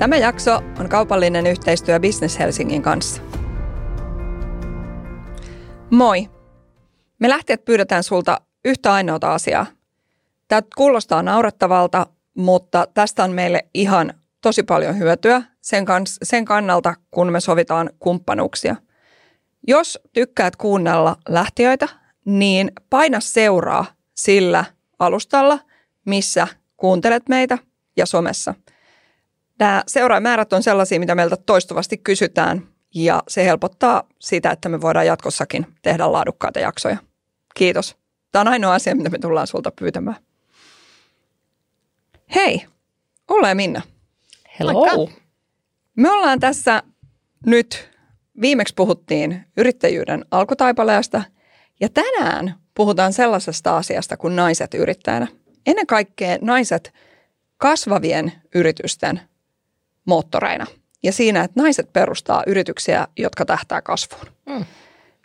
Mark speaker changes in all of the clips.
Speaker 1: Tämä jakso on kaupallinen yhteistyö Business Helsingin kanssa. Moi! Me lähtijät pyydetään sulta yhtä ainoata asiaa. Tämä kuulostaa naurettavalta, mutta tästä on meille ihan tosi paljon hyötyä sen, kans, sen kannalta, kun me sovitaan kumppanuuksia. Jos tykkäät kuunnella lähtiöitä, niin paina seuraa sillä alustalla, missä kuuntelet meitä ja somessa. Nämä seuraajamäärät on sellaisia, mitä meiltä toistuvasti kysytään ja se helpottaa sitä, että me voidaan jatkossakin tehdä laadukkaita jaksoja. Kiitos. Tämä on ainoa asia, mitä me tullaan sulta pyytämään. Hei, Ulla ja Minna.
Speaker 2: Hello.
Speaker 1: Moikka. Me ollaan tässä nyt, viimeksi puhuttiin yrittäjyyden alkutaipaleesta ja tänään puhutaan sellaisesta asiasta kuin naiset yrittäjänä. Ennen kaikkea naiset kasvavien yritysten moottoreina ja siinä, että naiset perustaa yrityksiä, jotka tähtää kasvuun. Mm.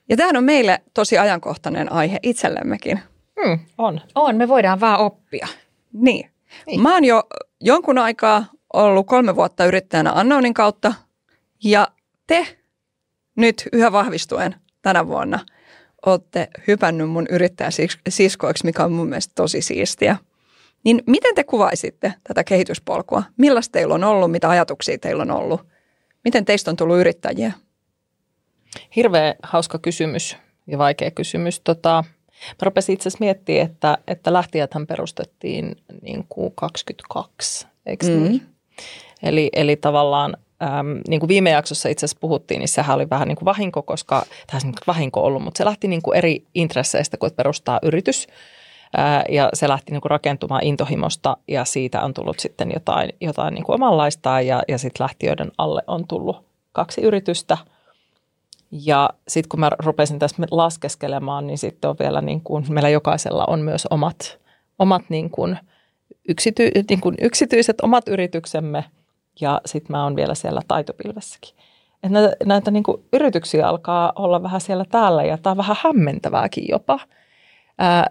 Speaker 1: Ja tämä on meille tosi ajankohtainen aihe itsellemmekin.
Speaker 2: Mm, on. On, me voidaan vaan oppia.
Speaker 1: Niin. niin. Mä oon jo jonkun aikaa ollut kolme vuotta yrittäjänä Announin kautta ja te nyt yhä vahvistuen tänä vuonna olette hypännyt mun yrittäjäsiskoiksi, mikä on mun mielestä tosi siistiä. Niin miten te kuvaisitte tätä kehityspolkua? Millaista teillä on ollut, mitä ajatuksia teillä on ollut? Miten teistä on tullut yrittäjiä?
Speaker 2: Hirveän hauska kysymys ja vaikea kysymys. Tota, mä rupesin itse asiassa miettimään, että, että lähtijäthän perustettiin niin kuin 22, eikö mm. niin? Eli, eli tavallaan äm, niin kuin viime jaksossa itse asiassa puhuttiin, niin sehän oli vähän niin kuin vahinko, koska, tämä on vahinko ollut, mutta se lähti niin kuin eri intresseistä, kun perustaa yritys – ja se lähti niin kuin rakentumaan intohimosta ja siitä on tullut sitten jotain, jotain niin kuin omanlaistaan ja, ja sitten lähtiöiden alle on tullut kaksi yritystä. Ja sitten kun mä rupesin tässä laskeskelemaan, niin sitten on vielä niin kuin, meillä jokaisella on myös omat, omat niin kuin yksity, niin kuin yksityiset omat yrityksemme ja sitten mä oon vielä siellä taitopilvessäkin. Et näitä, näitä niin kuin yrityksiä alkaa olla vähän siellä täällä ja tämä on vähän hämmentävääkin jopa. Ää,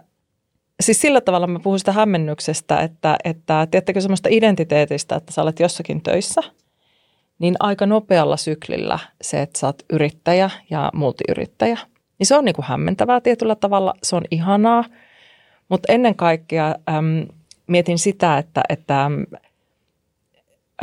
Speaker 2: siis sillä tavalla mä puhun sitä hämmennyksestä, että, että tiedättekö semmoista identiteetistä, että sä olet jossakin töissä, niin aika nopealla syklillä se, että sä oot yrittäjä ja multiyrittäjä, niin se on niin kuin hämmentävää tietyllä tavalla, se on ihanaa, mutta ennen kaikkea äm, mietin sitä, että, että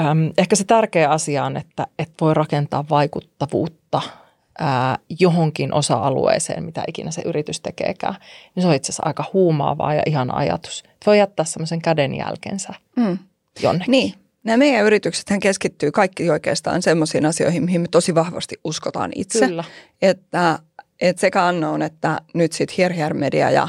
Speaker 2: äm, ehkä se tärkeä asia on, että, että voi rakentaa vaikuttavuutta – ää, johonkin osa-alueeseen, mitä ikinä se yritys tekeekään, niin se on itse asiassa aika huumaavaa ja ihan ajatus. Että voi jättää semmoisen kädenjälkensä mm. jonnekin.
Speaker 1: Niin. Nämä meidän yrityksethän keskittyy kaikki oikeastaan semmoisiin asioihin, mihin me tosi vahvasti uskotaan itse. Kyllä. Että, että sekä Annoon että nyt sitten Here, Media ja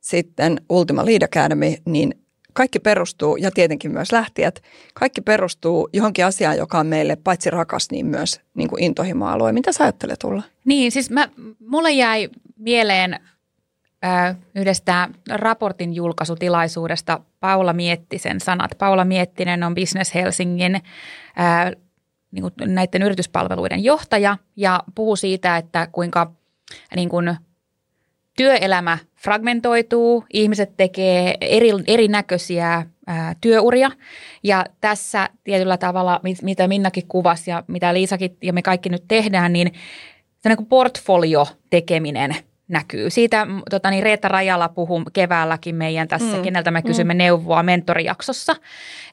Speaker 1: sitten Ultima Lead Academy, niin kaikki perustuu, ja tietenkin myös lähtijät, kaikki perustuu johonkin asiaan, joka on meille paitsi rakas, niin myös niin kuin intohimo-alue. Mitä sä ajattelet tulla?
Speaker 3: Niin, siis mä, mulle jäi mieleen ö, yhdestä raportin julkaisutilaisuudesta Paula Miettisen sanat. Paula Miettinen on Business Helsingin ö, niin kuin näiden yrityspalveluiden johtaja ja puhuu siitä, että kuinka niin kuin työelämä fragmentoituu, ihmiset tekee eri, erinäköisiä ää, työuria ja tässä tietyllä tavalla, mitä Minnakin kuvasi ja mitä Liisakin ja me kaikki nyt tehdään, niin se niin portfolio-tekeminen näkyy. Siitä tota, niin Reetta Rajala puhuu keväälläkin meidän tässä, mm. keneltä me kysymme mm. neuvoa mentorijaksossa,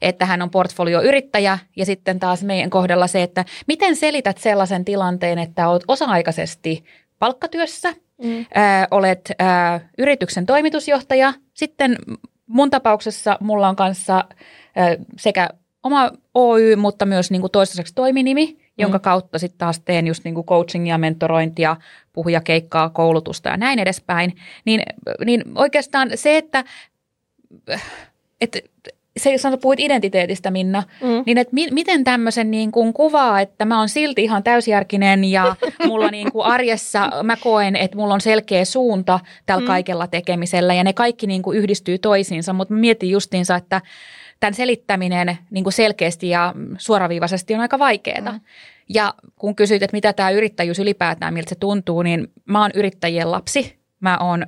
Speaker 3: että hän on portfolioyrittäjä ja sitten taas meidän kohdalla se, että miten selität sellaisen tilanteen, että olet osa-aikaisesti palkkatyössä – mm. ää, olet ää, yrityksen toimitusjohtaja. Sitten mun tapauksessa mulla on kanssa ää, sekä oma Oy, mutta myös niin kuin toistaiseksi toiminimi, jonka mm. kautta sitten taas teen just niin kuin coachingia, mentorointia, puhujakeikkaa, koulutusta ja näin edespäin. Niin, niin oikeastaan se, että, että se, jos puhuit identiteetistä, Minna, mm. niin että mi- miten tämmöisen niin kuin kuvaa, että mä oon silti ihan täysjärkinen ja mulla niin kuin arjessa mä koen, että mulla on selkeä suunta tällä mm. kaikella tekemisellä ja ne kaikki niin kuin yhdistyy toisiinsa, mutta mä mietin justiinsa, että tämän selittäminen niin kuin selkeästi ja suoraviivaisesti on aika vaikeaa. Mm. Ja kun kysyit, että mitä tämä yrittäjyys ylipäätään, miltä se tuntuu, niin mä oon yrittäjien lapsi Mä oon ö,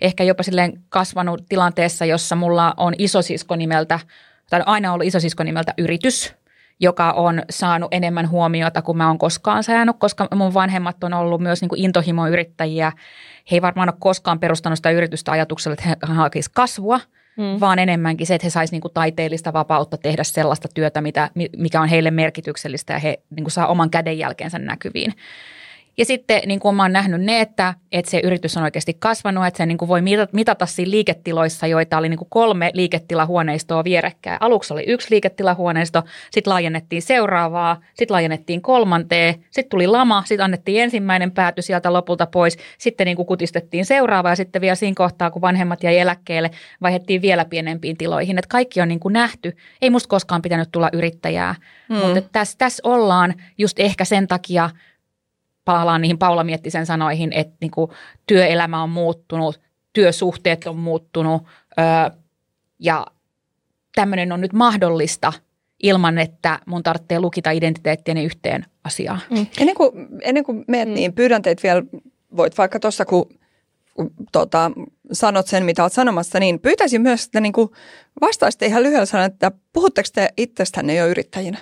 Speaker 3: ehkä jopa silleen kasvanut tilanteessa, jossa mulla on isosisko nimeltä, tai aina ollut isosisko nimeltä yritys. joka on saanut enemmän huomiota kuin mä oon koskaan saanut, koska mun vanhemmat on ollut myös niin kuin intohimoyrittäjiä. He ei varmaan ole koskaan perustanut sitä yritystä ajatuksella, että he hakisivat kasvua, mm. vaan enemmänkin se, että he saisivat niin taiteellista vapautta tehdä sellaista työtä, mitä, mikä on heille merkityksellistä ja he niin kuin saa oman kädenjälkeensä näkyviin. Ja sitten niin kuin mä oon nähnyt ne, että, että se yritys on oikeasti kasvanut, että se niin kuin voi mitata siinä liiketiloissa, joita oli niin kuin kolme liiketilahuoneistoa vierekkäin. Aluksi oli yksi liiketilahuoneisto, sitten laajennettiin seuraavaa, sitten laajennettiin kolmanteen, sitten tuli lama, sitten annettiin ensimmäinen pääty sieltä lopulta pois, sitten niin kuin kutistettiin seuraavaa ja sitten vielä siinä kohtaa, kun vanhemmat jäi eläkkeelle, vaihdettiin vielä pienempiin tiloihin. Että kaikki on niin kuin nähty. Ei musta koskaan pitänyt tulla yrittäjää, mm. mutta tässä täs ollaan just ehkä sen takia – palaan niihin Paula Miettisen sanoihin, että niin kuin työelämä on muuttunut, työsuhteet on muuttunut öö, ja tämmöinen on nyt mahdollista ilman, että mun tarvitsee lukita identiteettieni yhteen asiaan.
Speaker 1: Mm. Ennen kuin, ennen kuin menet, mm. niin pyydän teitä vielä, voit vaikka tuossa kun, kun tota, sanot sen, mitä olet sanomassa, niin pyytäisin myös, että niin kuin vastaisitte ihan lyhyellä sanoa, että puhutteko te itsestänne jo yrittäjinä?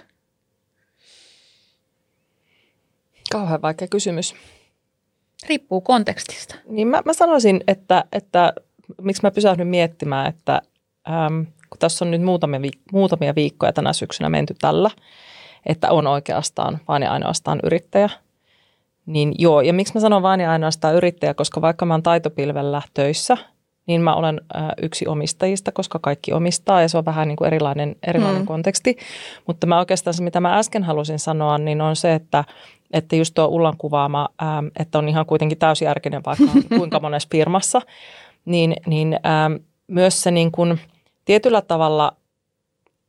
Speaker 2: Kauhean vaikea kysymys.
Speaker 3: Riippuu kontekstista.
Speaker 2: Niin mä, mä sanoisin, että, että miksi mä pysähdyn miettimään, että äm, kun tässä on nyt muutamia, muutamia viikkoja tänä syksynä menty tällä, että on oikeastaan vain ja ainoastaan yrittäjä. Niin joo, ja miksi mä sanon vain ja ainoastaan yrittäjä, koska vaikka mä oon taitopilvellä töissä, niin mä olen äh, yksi omistajista, koska kaikki omistaa ja se on vähän niin kuin erilainen, erilainen mm. konteksti. Mutta mä oikeastaan se, mitä mä äsken halusin sanoa, niin on se, että että just tuo Ullan kuvaama, ähm, että on ihan kuitenkin täysjärkinen vaikka kuinka monessa firmassa, niin, niin ähm, myös se niin kuin tietyllä tavalla –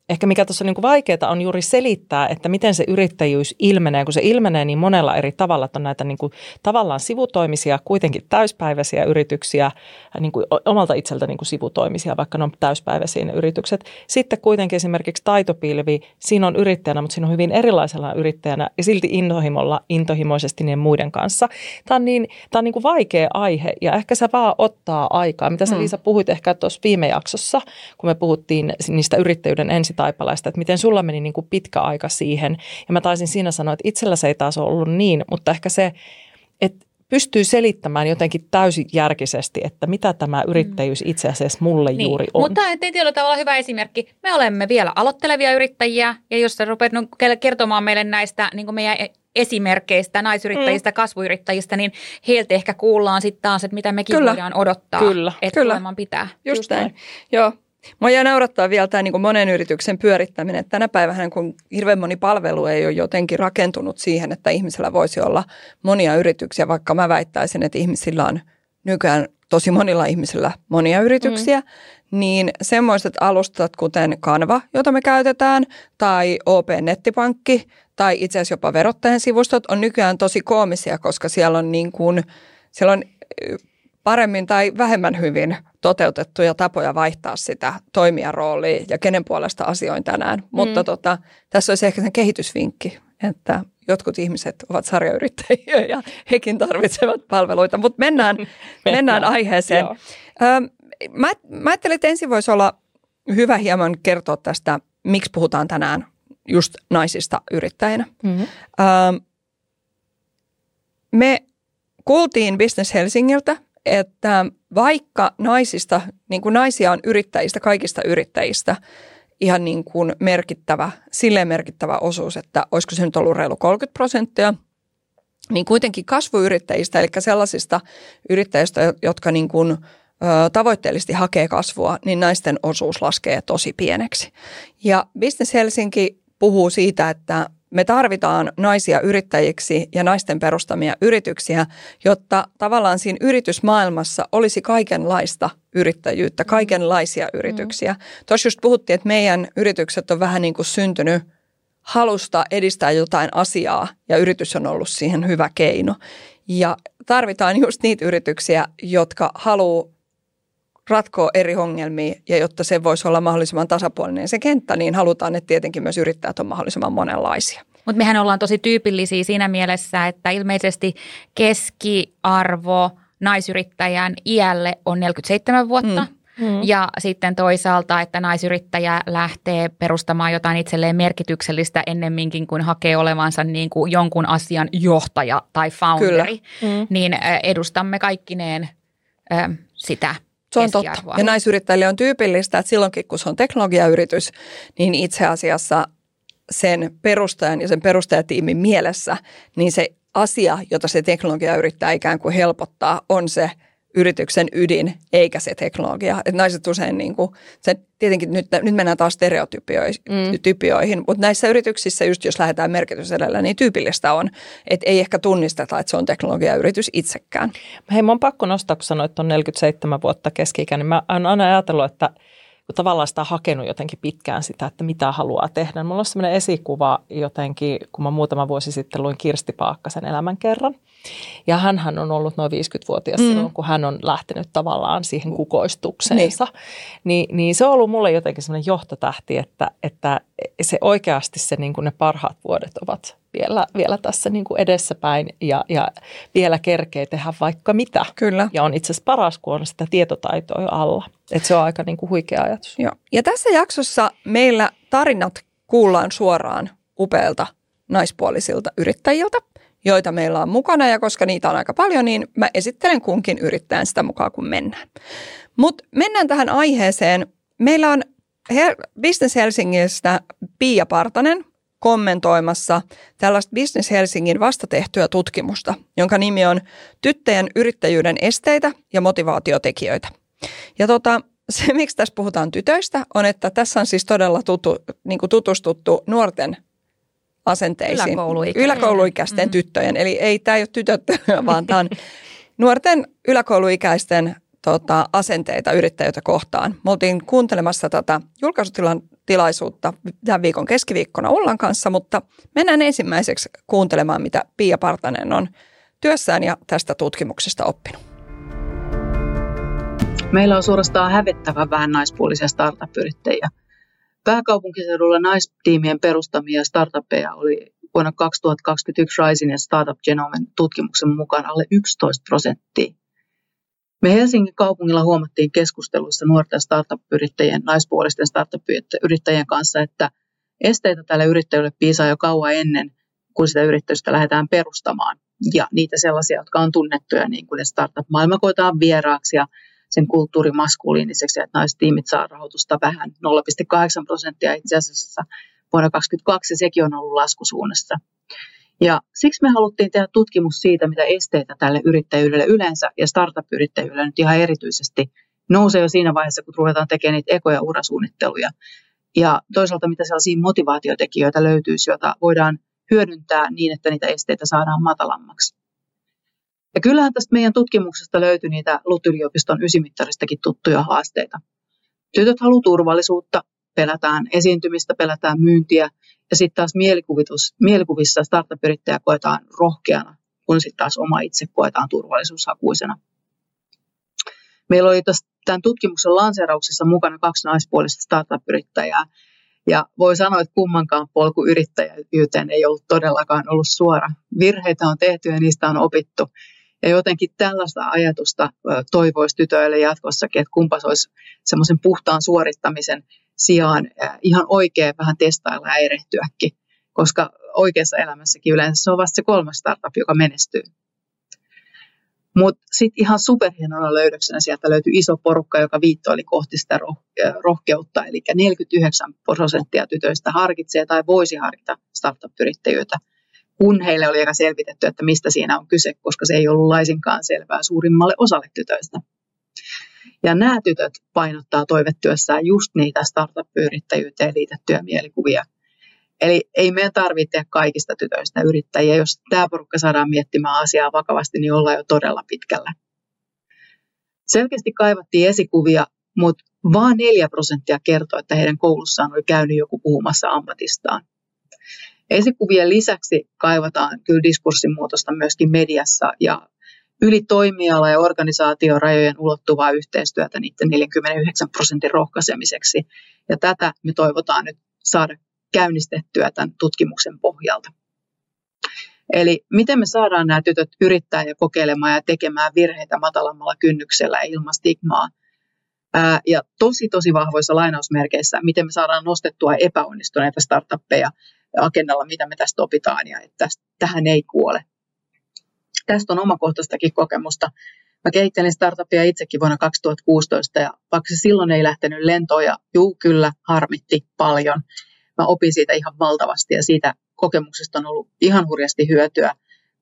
Speaker 2: ehkä mikä tuossa on niin vaikeaa on juuri selittää, että miten se yrittäjyys ilmenee, kun se ilmenee niin monella eri tavalla, että on näitä niin kuin tavallaan sivutoimisia, kuitenkin täyspäiväisiä yrityksiä, niin kuin omalta itseltä niin kuin sivutoimisia, vaikka ne on täyspäiväisiä ne yritykset. Sitten kuitenkin esimerkiksi taitopilvi, siinä on yrittäjänä, mutta siinä on hyvin erilaisella yrittäjänä ja silti intohimolla, intohimoisesti niiden muiden kanssa. Tämä on niin, tämä on niin kuin vaikea aihe ja ehkä se vaan ottaa aikaa. Mitä sä mm. Liisa puhuit ehkä tuossa viime jaksossa, kun me puhuttiin niistä yrittäjyyden ensi taipalaista, että miten sulla meni niin kuin pitkä aika siihen. Ja mä taisin siinä sanoa, että itsellä se ei taas ollut niin, mutta ehkä se, että pystyy selittämään jotenkin täysin järkisesti, että mitä tämä yrittäjyys itse asiassa mulle niin. juuri on.
Speaker 3: Mutta tietyllä tavalla hyvä esimerkki. Me olemme vielä aloittelevia yrittäjiä, ja jos sä rupeat kertomaan meille näistä niin meidän esimerkkeistä, naisyrittäjistä, mm. kasvuyrittäjistä, niin heiltä ehkä kuullaan sitten taas, että mitä mekin Kyllä. voidaan odottaa,
Speaker 2: Kyllä.
Speaker 3: että Kyllä. pitää.
Speaker 1: Just, Just näin. näin. Joo, Mua jää naurattaa vielä tämä niin monen yrityksen pyörittäminen. Tänä päivänä, kun hirveän moni palvelu ei ole jotenkin rakentunut siihen, että ihmisellä voisi olla monia yrityksiä, vaikka mä väittäisin, että ihmisillä on nykyään tosi monilla ihmisillä monia yrityksiä, mm. niin semmoiset alustat kuten Canva, jota me käytetään, tai OP Nettipankki, tai itse asiassa jopa verottajan sivustot on nykyään tosi koomisia, koska siellä on, niin kuin, siellä on paremmin tai vähemmän hyvin toteutettuja tapoja vaihtaa sitä toimijaroolia ja kenen puolesta asioin tänään. Mm. Mutta tota, tässä olisi ehkä sen kehitysvinkki, että jotkut ihmiset ovat sarjayrittäjiä ja hekin tarvitsevat palveluita. Mutta mennään, mennään aiheeseen. Ö, mä, mä ajattelin, että ensin voisi olla hyvä hieman kertoa tästä, miksi puhutaan tänään just naisista yrittäjinä. Mm-hmm. Ö, me kuultiin Business Helsingiltä, että vaikka naisista, niin kuin naisia on yrittäjistä, kaikista yrittäjistä, ihan niin kuin merkittävä, silleen merkittävä osuus, että olisiko se nyt ollut reilu 30 prosenttia, niin kuitenkin kasvuyrittäjistä, eli sellaisista yrittäjistä, jotka niin kuin, tavoitteellisesti hakee kasvua, niin naisten osuus laskee tosi pieneksi. Ja Business Helsinki puhuu siitä, että me tarvitaan naisia yrittäjiksi ja naisten perustamia yrityksiä, jotta tavallaan siinä yritysmaailmassa olisi kaikenlaista yrittäjyyttä, mm. kaikenlaisia yrityksiä. Mm. Tuossa just puhuttiin, että meidän yritykset on vähän niin kuin syntynyt halusta edistää jotain asiaa ja yritys on ollut siihen hyvä keino. Ja tarvitaan just niitä yrityksiä, jotka haluaa ratkoa eri ongelmia ja jotta se voisi olla mahdollisimman tasapuolinen se kenttä, niin halutaan, että tietenkin myös yrittäjät on mahdollisimman monenlaisia.
Speaker 3: Mutta mehän ollaan tosi tyypillisiä siinä mielessä, että ilmeisesti keskiarvo naisyrittäjän iälle on 47 vuotta. Mm. Mm. Ja sitten toisaalta, että naisyrittäjä lähtee perustamaan jotain itselleen merkityksellistä ennemminkin kuin hakee olevansa niin kuin jonkun asian johtaja tai founderi, mm. niin edustamme kaikkineen sitä
Speaker 1: se on totta. Ja naisyrittäjille on tyypillistä, että silloinkin kun se on teknologiayritys, niin itse asiassa sen perustajan ja sen perustajatiimin mielessä, niin se asia, jota se teknologia yrittää ikään kuin helpottaa, on se yrityksen ydin, eikä se teknologia. Et naiset usein, niin kuin, se, tietenkin nyt, nyt mennään taas stereotypioihin, mm. mutta näissä yrityksissä, just jos lähdetään merkitys edellä, niin tyypillistä on, että ei ehkä tunnisteta, että se on teknologiayritys itsekään.
Speaker 2: Hei, mä on pakko nostaa, kun sanoit, että on 47 vuotta keski niin mä oon aina ajatellut, että – kun tavallaan sitä hakenut jotenkin pitkään sitä, että mitä haluaa tehdä. Mulla on sellainen esikuva jotenkin, kun mä muutama vuosi sitten luin Kirsti Paakkasen elämän kerran. Ja hän on ollut noin 50-vuotias mm. silloin, kun hän on lähtenyt tavallaan siihen kukoistukseensa. Niin. Niin, niin se on ollut mulle jotenkin sellainen johtotähti, että, että se oikeasti se, niin kuin ne parhaat vuodet ovat vielä, vielä tässä niin kuin edessäpäin ja, ja vielä kerkee tehdä vaikka mitä.
Speaker 1: Kyllä.
Speaker 2: Ja on itse asiassa paras, kun on sitä tietotaitoa jo alla. Että se on aika niin kuin huikea ajatus.
Speaker 1: Joo. Ja tässä jaksossa meillä tarinat kuullaan suoraan upeilta naispuolisilta yrittäjiltä, joita meillä on mukana. Ja koska niitä on aika paljon, niin mä esittelen kunkin yrittäjän sitä mukaan, kun mennään. Mutta mennään tähän aiheeseen. Meillä on Business Helsingistä Pia Partanen, kommentoimassa tällaista Business Helsingin vastatehtyä tutkimusta, jonka nimi on Tyttöjen yrittäjyyden esteitä ja motivaatiotekijöitä. Ja tota, se, miksi tässä puhutaan tytöistä, on, että tässä on siis todella tutu, niin kuin tutustuttu nuorten asenteisiin.
Speaker 3: Yläkouluikäisten.
Speaker 1: Yläkouluikäisten mm-hmm. tyttöjen. Eli ei tämä ei ole tytöt, vaan tämä on nuorten yläkouluikäisten tota, asenteita yrittäjyyttä kohtaan. Me oltiin kuuntelemassa tätä julkaisutilaisuutta tämän viikon keskiviikkona Ullan kanssa, mutta mennään ensimmäiseksi kuuntelemaan, mitä Pia Partanen on työssään ja tästä tutkimuksesta oppinut.
Speaker 4: Meillä on suorastaan hävettävän vähän naispuolisia startup-yrittäjiä. Pääkaupunkiseudulla naistiimien perustamia startuppeja oli vuonna 2021 Rising ja Startup Genomen tutkimuksen mukaan alle 11 prosenttia. Me Helsingin kaupungilla huomattiin keskusteluissa nuorten startup-yrittäjien, naispuolisten startup-yrittäjien kanssa, että esteitä tälle yrittäjälle piisaa jo kauan ennen, kun sitä yrittäjystä lähdetään perustamaan. Ja niitä sellaisia, jotka on tunnettuja, niin kuin startup-maailma koetaan vieraaksi ja sen kulttuuri maskuliiniseksi, että naistiimit saa rahoitusta vähän 0,8 prosenttia itse asiassa vuonna 2022, ja sekin on ollut laskusuunnassa. Ja siksi me haluttiin tehdä tutkimus siitä, mitä esteitä tälle yrittäjyydelle yleensä ja startup-yrittäjyydelle nyt ihan erityisesti nousee jo siinä vaiheessa, kun ruvetaan tekemään niitä ekoja urasuunnitteluja. Ja toisaalta mitä sellaisia motivaatiotekijöitä löytyisi, joita voidaan hyödyntää niin, että niitä esteitä saadaan matalammaksi. Ja kyllähän tästä meidän tutkimuksesta löytyi niitä LUT-yliopiston ysimittaristakin tuttuja haasteita. Tytöt haluavat turvallisuutta, pelätään esiintymistä, pelätään myyntiä ja sitten taas mielikuvitus, mielikuvissa startup-yrittäjä koetaan rohkeana, kun sitten taas oma itse koetaan turvallisuushakuisena. Meillä oli tämän tutkimuksen lanseerauksessa mukana kaksi naispuolista startup-yrittäjää, ja voi sanoa, että kummankaan polku yrittäjyyteen ei ollut todellakaan ollut suora. Virheitä on tehty ja niistä on opittu. Ja jotenkin tällaista ajatusta toivoisi tytöille jatkossakin, että kumpas olisi semmoisen puhtaan suorittamisen sijaan ihan oikein vähän testailla ja erehtyäkin, koska oikeassa elämässäkin yleensä se on vasta se kolmas startup, joka menestyy. Mutta sitten ihan superhienona löydöksenä sieltä löytyi iso porukka, joka viittoili kohti sitä rohkeutta. Eli 49 prosenttia tytöistä harkitsee tai voisi harkita startup-yrittäjyyttä kun heille oli aika selvitetty, että mistä siinä on kyse, koska se ei ollut laisinkaan selvää suurimmalle osalle tytöistä. Ja nämä tytöt painottaa toivetyössään just niitä startup-yrittäjyyteen liitettyjä mielikuvia. Eli ei meidän tarvitse kaikista tytöistä yrittäjiä. Jos tämä porukka saadaan miettimään asiaa vakavasti, niin ollaan jo todella pitkällä. Selkeästi kaivattiin esikuvia, mutta vain 4 prosenttia kertoi, että heidän koulussaan oli käynyt joku puhumassa ammatistaan. Esikuvien lisäksi kaivataan kyllä diskurssin muutosta myöskin mediassa ja yli toimiala- ja organisaatiorajojen ulottuvaa yhteistyötä niiden 49 prosentin rohkaisemiseksi. Ja tätä me toivotaan nyt saada käynnistettyä tämän tutkimuksen pohjalta. Eli miten me saadaan nämä tytöt yrittää ja kokeilemaan ja tekemään virheitä matalammalla kynnyksellä ja ilman stigmaa. ja tosi tosi vahvoissa lainausmerkeissä, miten me saadaan nostettua epäonnistuneita startuppeja agendalla, mitä me tästä opitaan ja että tähän ei kuole. Tästä on omakohtaistakin kokemusta. Mä kehittelin startupia itsekin vuonna 2016 ja vaikka se silloin ei lähtenyt lentoon ja juu kyllä harmitti paljon, mä opin siitä ihan valtavasti ja siitä kokemuksesta on ollut ihan hurjasti hyötyä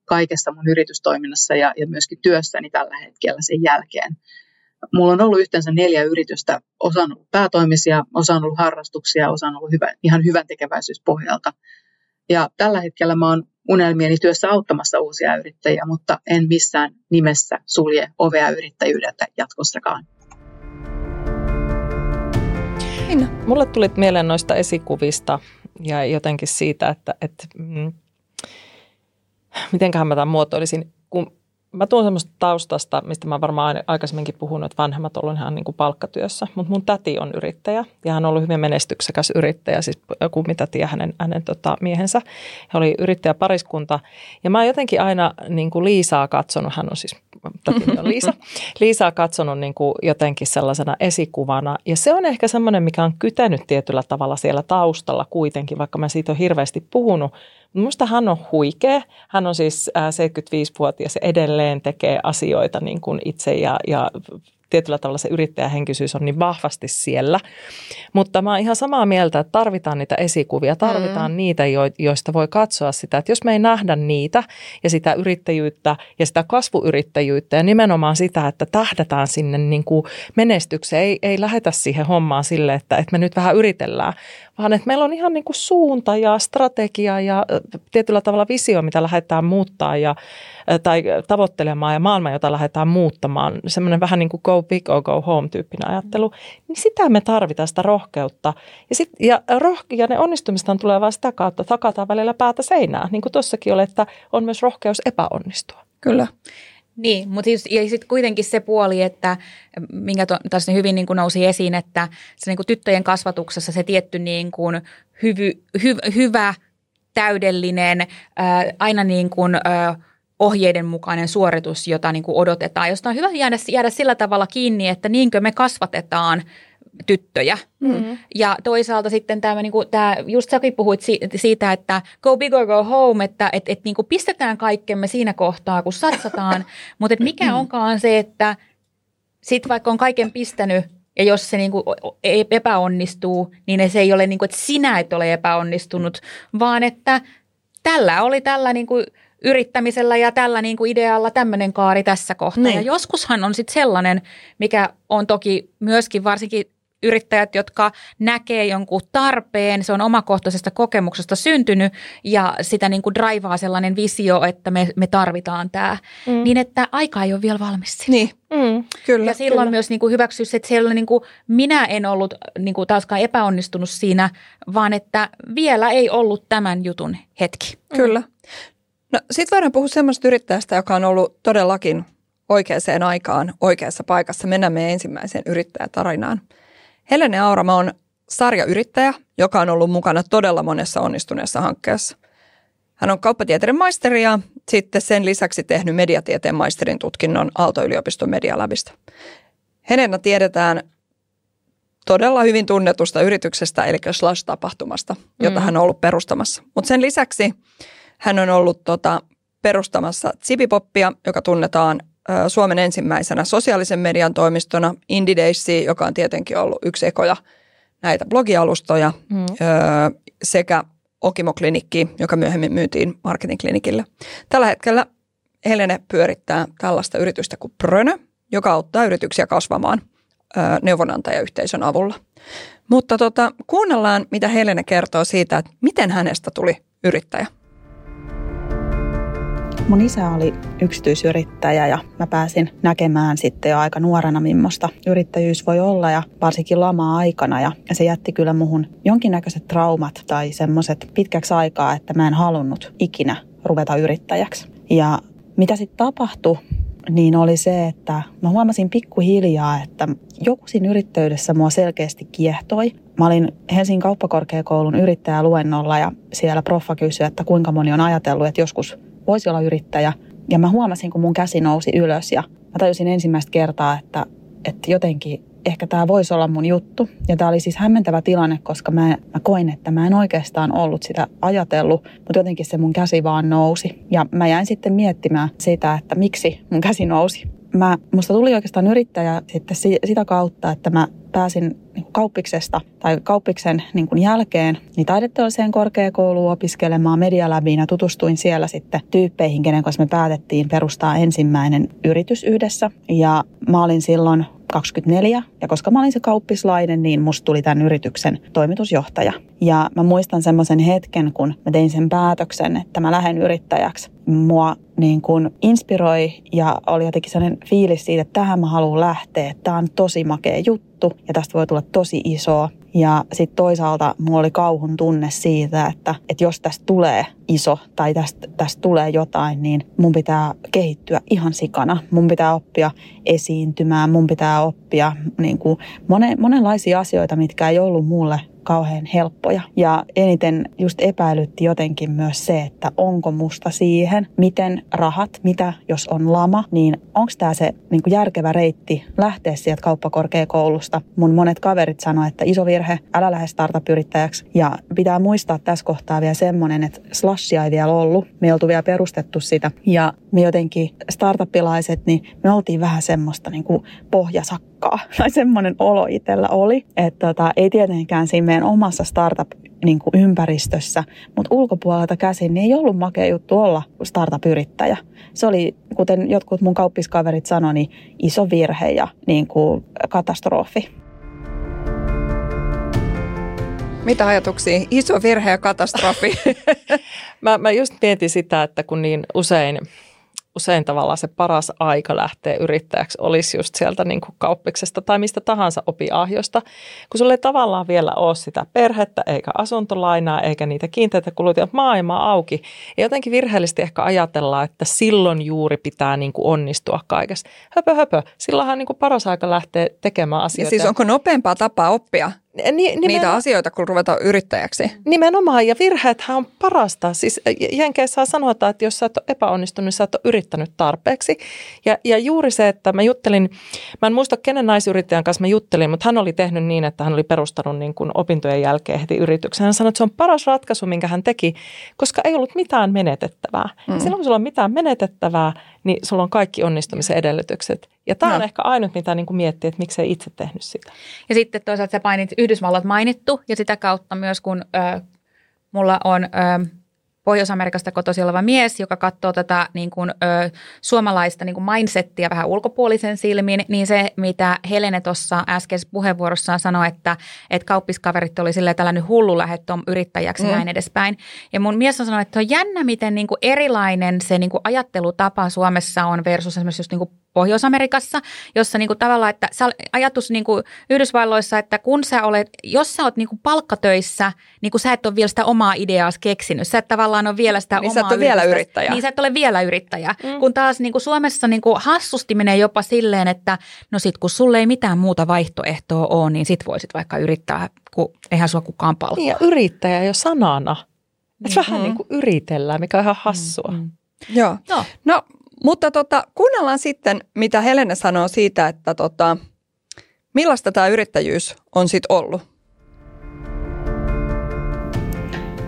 Speaker 4: kaikessa mun yritystoiminnassa ja, ja myöskin työssäni tällä hetkellä sen jälkeen. Mulla on ollut yhteensä neljä yritystä, osa on ollut päätoimisia, osa on ollut harrastuksia, osa on ollut hyvä, ihan hyvän tekeväisyyspohjalta. Ja tällä hetkellä mä oon unelmieni työssä auttamassa uusia yrittäjiä, mutta en missään nimessä sulje ovea yrittäjyydeltä jatkossakaan.
Speaker 2: Minna. Mulle tuli mieleen noista esikuvista ja jotenkin siitä, että, että mm, mitenköhän mä tämän muotoilisin, mä tuun semmoista taustasta, mistä mä varmaan aikaisemminkin puhunut, että vanhemmat ovat ihan niin kuin palkkatyössä, mutta mun täti on yrittäjä ja hän on ollut hyvin menestyksekäs yrittäjä, siis kummitäti ja hänen, hänen tota, miehensä. He oli yrittäjäpariskunta ja mä oon jotenkin aina niin kuin Liisaa katsonut, hän on siis, täti on Liisa, Liisaa katsonut niin kuin jotenkin sellaisena esikuvana ja se on ehkä semmoinen, mikä on kytänyt tietyllä tavalla siellä taustalla kuitenkin, vaikka mä siitä on hirveästi puhunut, Minusta hän on huikea. Hän on siis 75-vuotias ja edelleen tekee asioita niin kuin itse ja, ja tietyllä tavalla se yrittäjähenkisyys on niin vahvasti siellä. Mutta mä oon ihan samaa mieltä, että tarvitaan niitä esikuvia, tarvitaan mm. niitä, joista voi katsoa sitä, että jos me ei nähdä niitä ja sitä yrittäjyyttä ja sitä kasvuyrittäjyyttä ja nimenomaan sitä, että tähdätään sinne niin kuin menestykseen, ei, ei lähetä siihen hommaan sille, että, että me nyt vähän yritellään, vaan että meillä on ihan niin kuin suunta ja strategia ja tietyllä tavalla visio, mitä lähdetään muuttaa ja, tai tavoittelemaan ja maailma, jota lähdetään muuttamaan, semmoinen vähän niin kuin go big or go home tyyppinen ajattelu, niin sitä me tarvitaan sitä rohkeutta. Ja, sit, ja, roh- ja ne onnistumista tulee vain sitä kautta, että hakataan välillä päätä seinää, niin kuin tuossakin oli, että on myös rohkeus epäonnistua.
Speaker 1: Kyllä.
Speaker 3: Niin, mutta siis, ja sitten kuitenkin se puoli, että minkä tässä hyvin niin kuin nousi esiin, että se niin kuin tyttöjen kasvatuksessa se tietty niin kuin hyvy, hy, hyvä, täydellinen, ää, aina niin kuin, ää, ohjeiden mukainen suoritus, jota niin kuin odotetaan, josta on hyvä jäädä, jäädä sillä tavalla kiinni, että niinkö me kasvatetaan tyttöjä. Mm-hmm. Ja toisaalta sitten tämä, niin kuin, tämä just säkin puhuit siitä, että go big or go home, että et, et, niin kuin pistetään kaikkemme siinä kohtaa, kun satsataan, mutta et mikä onkaan se, että sitten vaikka on kaiken pistänyt, ja jos se niin kuin epäonnistuu, niin se ei ole niin kuin, että sinä et ole epäonnistunut, vaan että tällä oli tällä niin kuin yrittämisellä ja tällä niin kuin idealla tämmöinen kaari tässä kohtaa. Niin. Ja joskushan on sitten sellainen, mikä on toki myöskin varsinkin yrittäjät, jotka näkee jonkun tarpeen, se on omakohtaisesta kokemuksesta syntynyt ja sitä niin kuin draivaa sellainen visio, että me, me tarvitaan tämä, mm. niin että aika ei ole vielä valmis.
Speaker 1: Niin, mm, kyllä.
Speaker 3: Ja silloin kyllä. myös niin kuin hyväksyä että siellä niin kuin, minä en ollut niin kuin taaskaan epäonnistunut siinä, vaan että vielä ei ollut tämän jutun hetki.
Speaker 1: Kyllä. No sitten voidaan puhua semmoista yrittäjästä, joka on ollut todellakin oikeaan aikaan oikeassa paikassa. Mennään meidän ensimmäiseen yrittäjätarinaan. Helene Aurama on sarjayrittäjä, joka on ollut mukana todella monessa onnistuneessa hankkeessa. Hän on kauppatieteiden maisteri ja sitten sen lisäksi tehnyt mediatieteen maisterin tutkinnon Aalto-yliopiston medialabista. Helena tiedetään todella hyvin tunnetusta yrityksestä, eli Slash-tapahtumasta, jota mm. hän on ollut perustamassa. Mutta sen lisäksi hän on ollut tota, perustamassa Zipipoppia, joka tunnetaan Suomen ensimmäisenä sosiaalisen median toimistona, Indie joka on tietenkin ollut yksi ekoja näitä blogialustoja, mm. sekä Okimo-klinikki, joka myöhemmin myytiin marketingklinikille. Tällä hetkellä Helene pyörittää tällaista yritystä kuin Prönö, joka auttaa yrityksiä kasvamaan neuvonantajayhteisön avulla. Mutta tota, kuunnellaan, mitä Helene kertoo siitä, että miten hänestä tuli yrittäjä.
Speaker 5: Mun isä oli yksityisyrittäjä ja mä pääsin näkemään sitten jo aika nuorena, millaista yrittäjyys voi olla ja varsinkin lama-aikana. Ja se jätti kyllä muhun jonkinnäköiset traumat tai semmoiset pitkäksi aikaa, että mä en halunnut ikinä ruveta yrittäjäksi. Ja mitä sitten tapahtui, niin oli se, että mä huomasin pikkuhiljaa, että joku siinä yrittäjyydessä mua selkeästi kiehtoi. Mä olin Helsingin kauppakorkeakoulun yrittäjäluennolla ja siellä proffa kysyi, että kuinka moni on ajatellut, että joskus voisi olla yrittäjä. Ja mä huomasin, kun mun käsi nousi ylös ja mä tajusin ensimmäistä kertaa, että, että jotenkin ehkä tämä voisi olla mun juttu. Ja tämä oli siis hämmentävä tilanne, koska mä, mä koin, että mä en oikeastaan ollut sitä ajatellut, mutta jotenkin se mun käsi vaan nousi. Ja mä jäin sitten miettimään sitä, että miksi mun käsi nousi. Mä, musta tuli oikeastaan yrittäjä sitten sitä kautta, että mä pääsin niin kauppiksesta tai kauppiksen niin kuin jälkeen niin taideteolliseen korkeakouluun opiskelemaan medialäbiin ja tutustuin siellä sitten tyyppeihin, kenen kanssa me päätettiin perustaa ensimmäinen yritys yhdessä. Ja mä olin silloin 24 ja koska mä olin se kauppislainen, niin musta tuli tämän yrityksen toimitusjohtaja. Ja mä muistan semmoisen hetken, kun mä tein sen päätöksen, että mä lähden yrittäjäksi. Mua niin kuin inspiroi ja oli jotenkin sellainen fiilis siitä, että tähän mä haluan lähteä. Tämä on tosi makea juttu ja tästä voi tulla tosi iso. Ja sitten toisaalta mulla oli kauhun tunne siitä, että, että jos tästä tulee iso tai tästä, tästä tulee jotain, niin mun pitää kehittyä ihan sikana. Mun pitää oppia esiintymään, mun pitää oppia niin kuin monen, monenlaisia asioita, mitkä ei ollut mulle kauhean helppoja. Ja eniten just epäilytti jotenkin myös se, että onko musta siihen, miten rahat, mitä jos on lama, niin onko tämä se niin järkevä reitti lähteä sieltä kauppakorkeakoulusta. Mun monet kaverit sanoivat, että iso virhe, älä lähde startup-yrittäjäksi. Ja pitää muistaa tässä kohtaa vielä semmoinen, että slashia ei vielä ollut. Me oltu vielä perustettu sitä. Ja me jotenkin startupilaiset, niin me oltiin vähän semmoista niin pohjasakkaa. Tai semmoinen olo itsellä oli, että tota, ei tietenkään siinä meidän omassa startup-ympäristössä, mutta ulkopuolelta käsin niin ei ollut makea juttu olla startup-yrittäjä. Se oli, kuten jotkut mun kauppiskaverit sanoi, niin iso virhe ja niin kuin katastrofi.
Speaker 1: Mitä ajatuksia? Iso virhe ja katastrofi.
Speaker 2: mä, mä just mietin sitä, että kun niin usein usein tavallaan se paras aika lähteä yrittäjäksi olisi just sieltä niin kuin kauppiksesta tai mistä tahansa opiahjosta, kun sulle ei tavallaan vielä ole sitä perhettä eikä asuntolainaa eikä niitä kiinteitä kuluja, maailma auki. Ja jotenkin virheellisesti ehkä ajatellaan, että silloin juuri pitää niin kuin onnistua kaikessa. Höpö höpö, silloinhan niin kuin paras aika lähteä tekemään asioita.
Speaker 1: Ja siis onko nopeampaa tapaa oppia Ni, niitä asioita, kun ruvetaan yrittäjäksi.
Speaker 2: Nimenomaan, ja virheethän on parasta. Siis Jenkeissä sanotaan, että jos sä et ole epäonnistunut, niin sä et ole yrittänyt tarpeeksi. Ja, ja juuri se, että mä juttelin, mä en muista kenen naisyrittäjän kanssa mä juttelin, mutta hän oli tehnyt niin, että hän oli perustanut niin kuin opintojen jälkeen heti yrityksen. Hän sanoi, että se on paras ratkaisu, minkä hän teki, koska ei ollut mitään menetettävää. Mm. Silloin kun sulla on mitään menetettävää, niin sulla on kaikki onnistumisen edellytykset. Ja tämä no. on ehkä ainut, mitä niin kuin miettii, että miksei itse tehnyt sitä.
Speaker 3: Ja sitten toisaalta sä painit Yhdysvallat mainittu ja sitä kautta myös kun ö, mulla on... Ö, Pohjois-Amerikasta kotoisin oleva mies, joka katsoo tätä niin kuin, ö, suomalaista niin kuin mindsettiä vähän ulkopuolisen silmin, niin se, mitä Helene tuossa äskeisessä puheenvuorossaan sanoi, että, että kauppiskaverit oli silleen tällainen hullu lähetty yrittäjäksi mm. näin edespäin. Ja mun mies on sanonut, että on jännä, miten niin kuin erilainen se niin kuin ajattelutapa Suomessa on versus esimerkiksi just niin kuin Pohjois-Amerikassa, jossa niin kuin tavallaan, että ajatus niin kuin Yhdysvalloissa, että kun sä olet, jos sä oot niin kuin palkkatöissä, niin kuin sä et ole vielä sitä omaa ideaa keksinyt, sä et tavallaan ole vielä sitä
Speaker 1: niin
Speaker 3: omaa
Speaker 1: sä et ole vielä yrittäjä.
Speaker 3: Niin sä et ole vielä yrittäjä, mm. kun taas niin kuin Suomessa niin kuin hassusti menee jopa silleen, että no sit kun sulle ei mitään muuta vaihtoehtoa ole, niin sit voisit vaikka yrittää, kun eihän sua kukaan palkkaa. Niin
Speaker 2: ja yrittäjä jo sanana. Että mm-hmm. vähän niin kuin yritellään, mikä on ihan hassua. Mm-hmm.
Speaker 1: Joo. No. no, mutta tota, kuunnellaan sitten, mitä Helene sanoo siitä, että tota, millaista tämä yrittäjyys on sitten ollut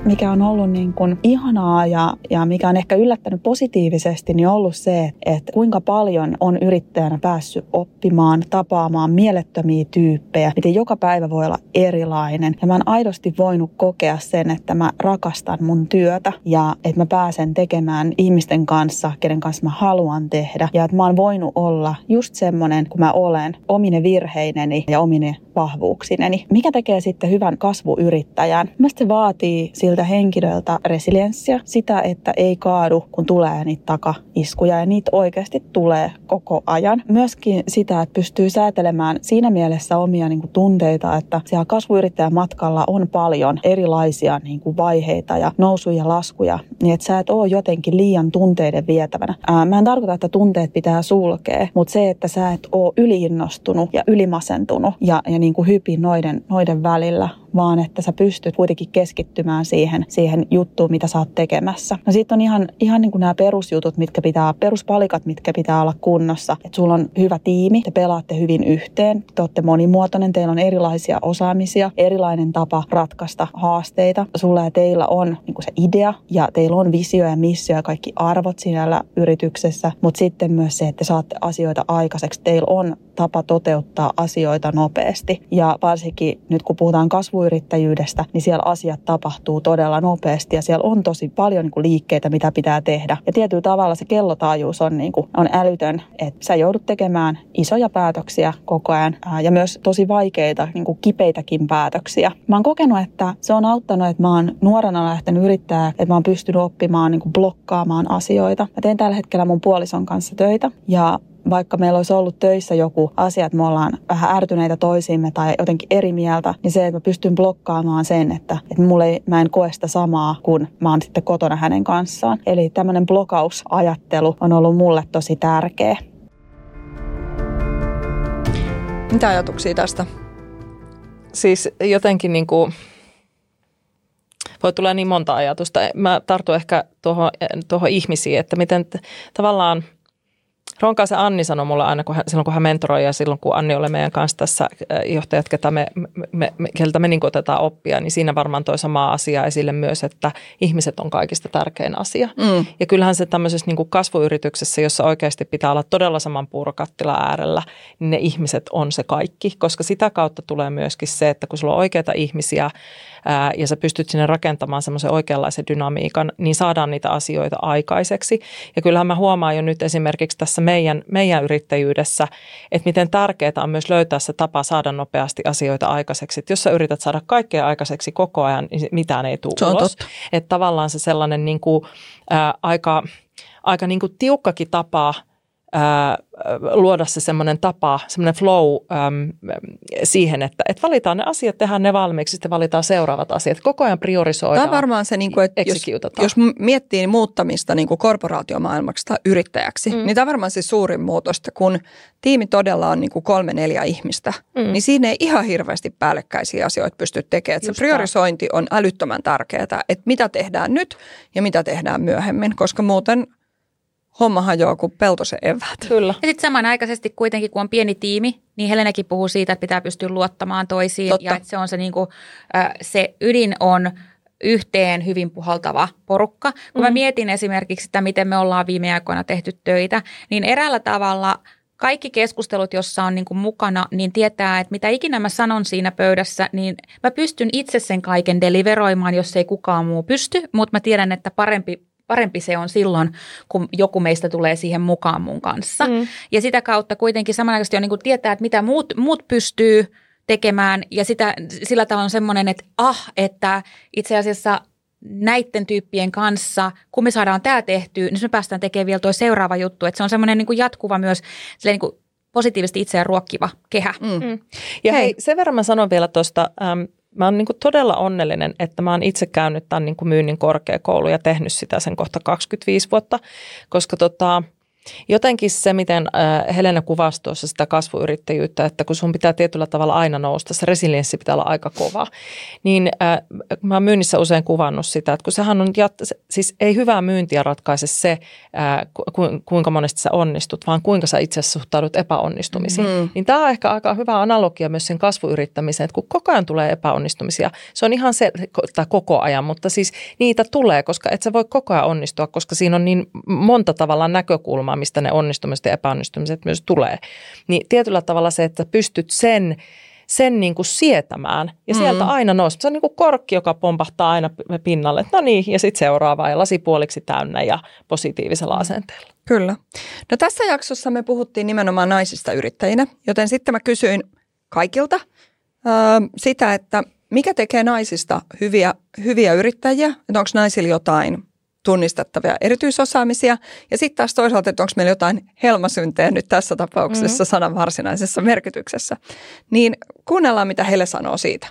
Speaker 5: mikä on ollut niin kuin ihanaa ja, ja mikä on ehkä yllättänyt positiivisesti, niin on ollut se, että kuinka paljon on yrittäjänä päässyt oppimaan, tapaamaan mielettömiä tyyppejä, miten joka päivä voi olla erilainen. Ja mä oon aidosti voinut kokea sen, että mä rakastan mun työtä ja että mä pääsen tekemään ihmisten kanssa, kenen kanssa mä haluan tehdä. Ja että mä oon voinut olla just semmonen, kun mä olen, omine virheineni ja omine vahvuuksineni. Mikä tekee sitten hyvän kasvuyrittäjän? Mielestäni se vaatii siltä henkilöltä resilienssiä, sitä, että ei kaadu, kun tulee niitä takaiskuja ja niitä oikeasti tulee koko ajan. Myöskin sitä, että pystyy säätelemään siinä mielessä omia niin kuin, tunteita, että siellä kasvuyrittäjän matkalla on paljon erilaisia niin kuin, vaiheita ja nousuja ja laskuja, niin että sä et ole jotenkin liian tunteiden vietävänä. Ää, mä en tarkoita, että tunteet pitää sulkea, mutta se, että sä et ole yliinnostunut ja ylimasentunut ja, ja niin kuin hypin noiden, noiden välillä, vaan että sä pystyt kuitenkin keskittymään siihen, siihen, siihen juttuun, mitä sä oot tekemässä. No sitten on ihan, ihan niin kuin nämä perusjutut, mitkä pitää, peruspalikat, mitkä pitää olla kunnossa. Että sulla on hyvä tiimi, te pelaatte hyvin yhteen, te olette monimuotoinen, teillä on erilaisia osaamisia, erilainen tapa ratkaista haasteita. Sulla ja teillä on niin kuin se idea ja teillä on visio ja missio ja kaikki arvot siinä yrityksessä, mutta sitten myös se, että saatte asioita aikaiseksi. Teillä on tapa toteuttaa asioita nopeasti. Ja varsinkin nyt kun puhutaan kasvuyrittäjyydestä, niin siellä asiat tapahtuu todella nopeasti ja siellä on tosi paljon niin kuin liikkeitä, mitä pitää tehdä. Ja tietyllä tavalla se kellotaajuus on, niin kuin, on älytön, että sä joudut tekemään isoja päätöksiä koko ajan ja myös tosi vaikeita, niin kuin kipeitäkin päätöksiä. Mä oon kokenut, että se on auttanut, että mä oon nuorena lähtenyt yrittää, että mä oon pystynyt oppimaan niin kuin blokkaamaan asioita. Mä teen tällä hetkellä mun puolison kanssa töitä ja vaikka meillä olisi ollut töissä joku asia, että me ollaan vähän ärtyneitä toisiimme tai jotenkin eri mieltä, niin se, että mä pystyn blokkaamaan sen, että, että mulle ei, mä en koe sitä samaa, kun mä oon sitten kotona hänen kanssaan. Eli tämmöinen blokkausajattelu on ollut mulle tosi tärkeä.
Speaker 1: Mitä ajatuksia tästä?
Speaker 2: Siis jotenkin niin kuin, voi tulla niin monta ajatusta. Mä tartun ehkä tuohon, tuohon ihmisiin, että miten tavallaan – Ronkaisen Anni sanoi mulle aina, kun hän, silloin kun hän mentoroi ja silloin kun Anni oli meidän kanssa tässä äh, johtajat, ketä me, me, me, keltä me niin otetaan oppia, niin siinä varmaan toi sama asia esille myös, että ihmiset on kaikista tärkein asia. Mm. Ja kyllähän se tämmöisessä niin kuin kasvuyrityksessä, jossa oikeasti pitää olla todella saman puurokattila äärellä, niin ne ihmiset on se kaikki, koska sitä kautta tulee myöskin se, että kun sulla on oikeita ihmisiä, ää, ja sä pystyt sinne rakentamaan semmoisen oikeanlaisen dynamiikan, niin saadaan niitä asioita aikaiseksi. Ja kyllähän mä huomaan jo nyt esimerkiksi tässä meidän, meidän yrittäjyydessä, että miten tärkeää on myös löytää se tapa saada nopeasti asioita aikaiseksi. Että jos sä yrität saada kaikkea aikaiseksi koko ajan, niin mitään ei tule
Speaker 1: se on
Speaker 2: ulos. Että tavallaan se sellainen niin kuin, ää, aika, aika niin kuin tiukkakin tapa – ää, luoda se semmoinen tapa, semmoinen flow äm, siihen, että, että valitaan ne asiat, tehdään ne valmiiksi, sitten valitaan seuraavat asiat. Koko ajan priorisoidaan.
Speaker 1: Tämä on varmaan se, niin kuin, että jos, jos miettii muuttamista niin kuin korporaatiomaailmaksi tai yrittäjäksi, mm. niin tämä on varmaan se suurin muutos, että kun tiimi todella on niin kuin kolme neljä ihmistä, mm. niin siinä ei ihan hirveästi päällekkäisiä asioita pysty tekemään. Se priorisointi on älyttömän tärkeää, että mitä tehdään nyt ja mitä tehdään myöhemmin, koska muuten – homma hajoaa kuin peltosen evät.
Speaker 3: Kyllä. Ja sitten samanaikaisesti kuitenkin, kun on pieni tiimi, niin Helenekin puhuu siitä, että pitää pystyä luottamaan toisiin. Totta. Ja että se on se, niin kuin, se ydin on yhteen hyvin puhaltava porukka. Kun mm. mä mietin esimerkiksi sitä, miten me ollaan viime aikoina tehty töitä, niin eräällä tavalla kaikki keskustelut, jossa on niin kuin mukana, niin tietää, että mitä ikinä mä sanon siinä pöydässä, niin mä pystyn itse sen kaiken deliveroimaan, jos ei kukaan muu pysty, mutta mä tiedän, että parempi parempi se on silloin, kun joku meistä tulee siihen mukaan mun kanssa. Mm. Ja sitä kautta kuitenkin samanaikaisesti on niin kuin tietää, että mitä muut, muut pystyy tekemään ja sitä, sillä tavalla on semmoinen, että ah, että itse asiassa näiden tyyppien kanssa, kun me saadaan tämä tehtyä, niin me päästään tekemään vielä tuo seuraava juttu. Että se on semmoinen niin jatkuva myös niin kuin positiivisesti itseään ruokkiva kehä. Mm. Mm.
Speaker 2: Ja hei. hei, sen verran mä sanon vielä tuosta mä oon niin todella onnellinen, että mä oon itse käynyt tämän niin myynnin korkeakoulu ja tehnyt sitä sen kohta 25 vuotta, koska tota, Jotenkin se, miten äh, Helena kuvasi tuossa sitä kasvuyrittäjyyttä, että kun sun pitää tietyllä tavalla aina nousta, se resilienssi pitää olla aika kova, niin äh, mä oon myynnissä usein kuvannut sitä, että kun sehän on, siis ei hyvää myyntiä ratkaise se, äh, ku- kuinka monesti sä onnistut, vaan kuinka sä itse asiassa suhtaudut epäonnistumisiin. Mm. Niin tämä on ehkä aika hyvä analogia myös sen kasvuyrittämiseen, että kun koko ajan tulee epäonnistumisia, se on ihan se, tai koko ajan, mutta siis niitä tulee, koska et sä voi koko ajan onnistua, koska siinä on niin monta tavalla näkökulmaa, mistä ne onnistumiset ja epäonnistumiset myös tulee. Niin tietyllä tavalla se, että pystyt sen sen niin kuin sietämään ja sieltä mm. aina nousi. Se on niin kuin korkki, joka pompahtaa aina pinnalle. No niin, ja sitten seuraava ja lasi puoliksi täynnä ja positiivisella asenteella.
Speaker 1: Kyllä. No tässä jaksossa me puhuttiin nimenomaan naisista yrittäjinä, joten sitten mä kysyin kaikilta äh, sitä, että mikä tekee naisista hyviä, hyviä yrittäjiä, että onko naisilla jotain tunnistettavia erityisosaamisia. Ja sitten taas toisaalta, että onko meillä jotain helmasyntejä nyt tässä tapauksessa mm-hmm. sanan varsinaisessa merkityksessä. Niin kuunnellaan, mitä Hele sanoo siitä.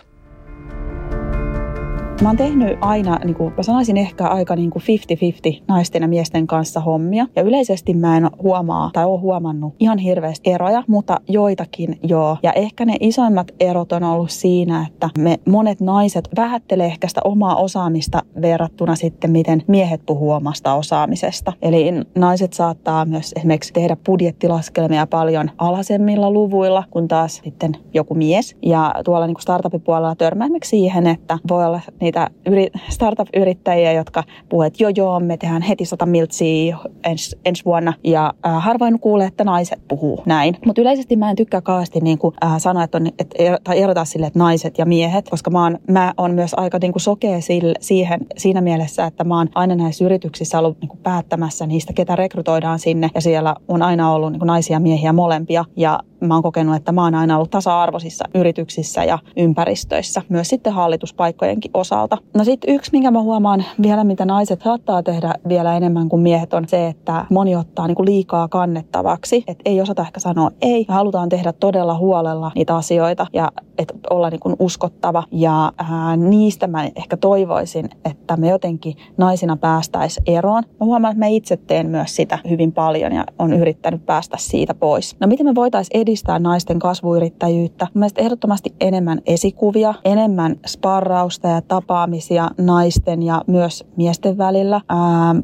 Speaker 5: Mä oon tehnyt aina, niin kuin, mä sanoisin ehkä aika niin kuin 50-50 naisten ja miesten kanssa hommia. Ja yleisesti mä en huomaa tai ole huomannut ihan hirveästi eroja, mutta joitakin joo. Ja ehkä ne isoimmat erot on ollut siinä, että me monet naiset vähättelee ehkä sitä omaa osaamista verrattuna sitten, miten miehet puhuu omasta osaamisesta. Eli naiset saattaa myös esimerkiksi tehdä budjettilaskelmia paljon alasemmilla luvuilla, kun taas sitten joku mies. Ja tuolla niin startupin puolella törmää siihen, että voi olla niitä yri, startup-yrittäjiä, jotka puhuvat, että joo joo, me tehdään heti 100 miltsiä ens, ensi vuonna. Ja äh, harvoin kuulee, että naiset puhuu näin. Mutta yleisesti mä en tykkää kauheasti niin kuin, äh, sanoa, että on, et, tai erota sille, että naiset ja miehet, koska mä oon, mä oon myös aika niin kuin sokea sille, siihen, siinä mielessä, että mä oon aina näissä yrityksissä ollut niin kuin päättämässä niistä, ketä rekrytoidaan sinne. Ja siellä on aina ollut niin kuin naisia ja miehiä molempia. Ja mä oon kokenut, että mä oon aina ollut tasa-arvoisissa yrityksissä ja ympäristöissä, myös sitten hallituspaikkojenkin osalta. No sitten yksi, minkä mä huomaan vielä, mitä naiset saattaa tehdä vielä enemmän kuin miehet, on se, että moni ottaa niin kuin liikaa kannettavaksi. Että ei osata ehkä sanoa ei. Me halutaan tehdä todella huolella niitä asioita ja että olla niin kuin uskottava. Ja ää, niistä mä ehkä toivoisin, että me jotenkin naisina päästäisiin eroon. Mä huomaan, että mä itse teen myös sitä hyvin paljon ja on yrittänyt päästä siitä pois. No miten me voitaisiin edistää naisten kasvuyrittäjyyttä? Mielestäni ehdottomasti enemmän esikuvia, enemmän sparrausta ja tapaamisia naisten ja myös miesten välillä. Ää,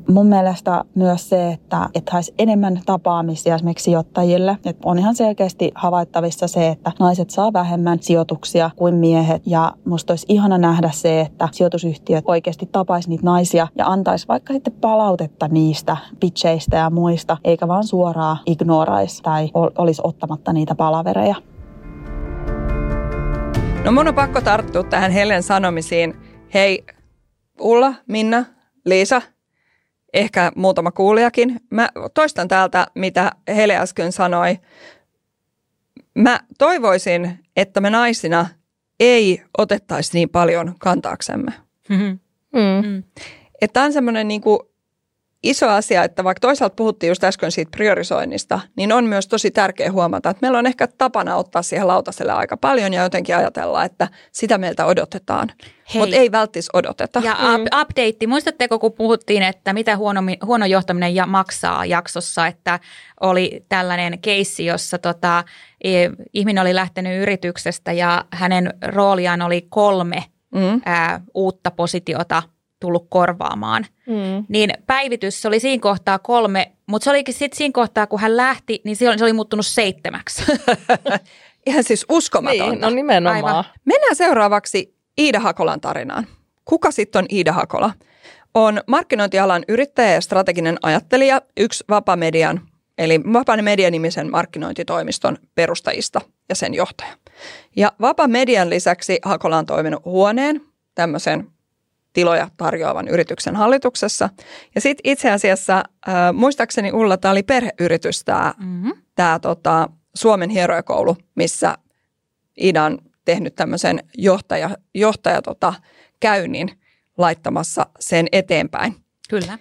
Speaker 5: mun mielestä myös se, että, että haisi enemmän tapaamisia esimerkiksi sijoittajille. Et on ihan selkeästi havaittavissa se, että naiset saa vähemmän sijoituksia kuin miehet. Ja musta olisi ihana nähdä se, että sijoitusyhtiöt oikeasti tapaisi niitä naisia ja antaisi vaikka sitten palautetta niistä pitcheistä ja muista, eikä vaan suoraan ignoraisi tai olisi ottamatta niitä palavereja.
Speaker 1: No mun on pakko tarttua tähän Helen sanomisiin. Hei, Ulla, Minna, Liisa, ehkä muutama kuulijakin. Mä toistan täältä, mitä Hele äsken sanoi. Mä toivoisin, että me naisina ei otettaisi niin paljon kantaaksemme. Mm-hmm. Mm. Että on semmoinen niin kuin iso asia, että vaikka toisaalta puhuttiin just äsken siitä priorisoinnista, niin on myös tosi tärkeä huomata, että meillä on ehkä tapana ottaa siihen lautaselle aika paljon ja jotenkin ajatella, että sitä meiltä odotetaan. Mutta ei välttis odoteta.
Speaker 3: Ja mm. update, muistatteko kun puhuttiin, että mitä huono, huono johtaminen ja maksaa jaksossa, että oli tällainen keissi, jossa tota, e, ihminen oli lähtenyt yrityksestä ja hänen rooliaan oli kolme mm. ää, uutta positiota tullut korvaamaan. Mm. Niin päivitys se oli siinä kohtaa kolme, mutta se olikin sitten siinä kohtaa, kun hän lähti, niin se oli, se oli muuttunut seitsemäksi.
Speaker 1: Ihan siis uskomatonta.
Speaker 2: Niin, no nimenomaan. Aivan.
Speaker 1: Mennään seuraavaksi Iida Hakolan tarinaan. Kuka sitten on Iida Hakola? On markkinointialan yrittäjä ja strateginen ajattelija, yksi Vapamedian, eli Vapaan Media-nimisen markkinointitoimiston perustajista ja sen johtaja. Ja Vapamedian lisäksi Hakola on toiminut huoneen, tämmöisen tiloja tarjoavan yrityksen hallituksessa. Ja sitten itse asiassa, äh, muistaakseni Ulla, tämä oli perheyritys, tämä, mm-hmm. tämä tota, Suomen hierojakoulu, missä Ida on tehnyt tämmöisen johtaja, johtaja tota, käynnin laittamassa sen eteenpäin.
Speaker 3: Kyllä.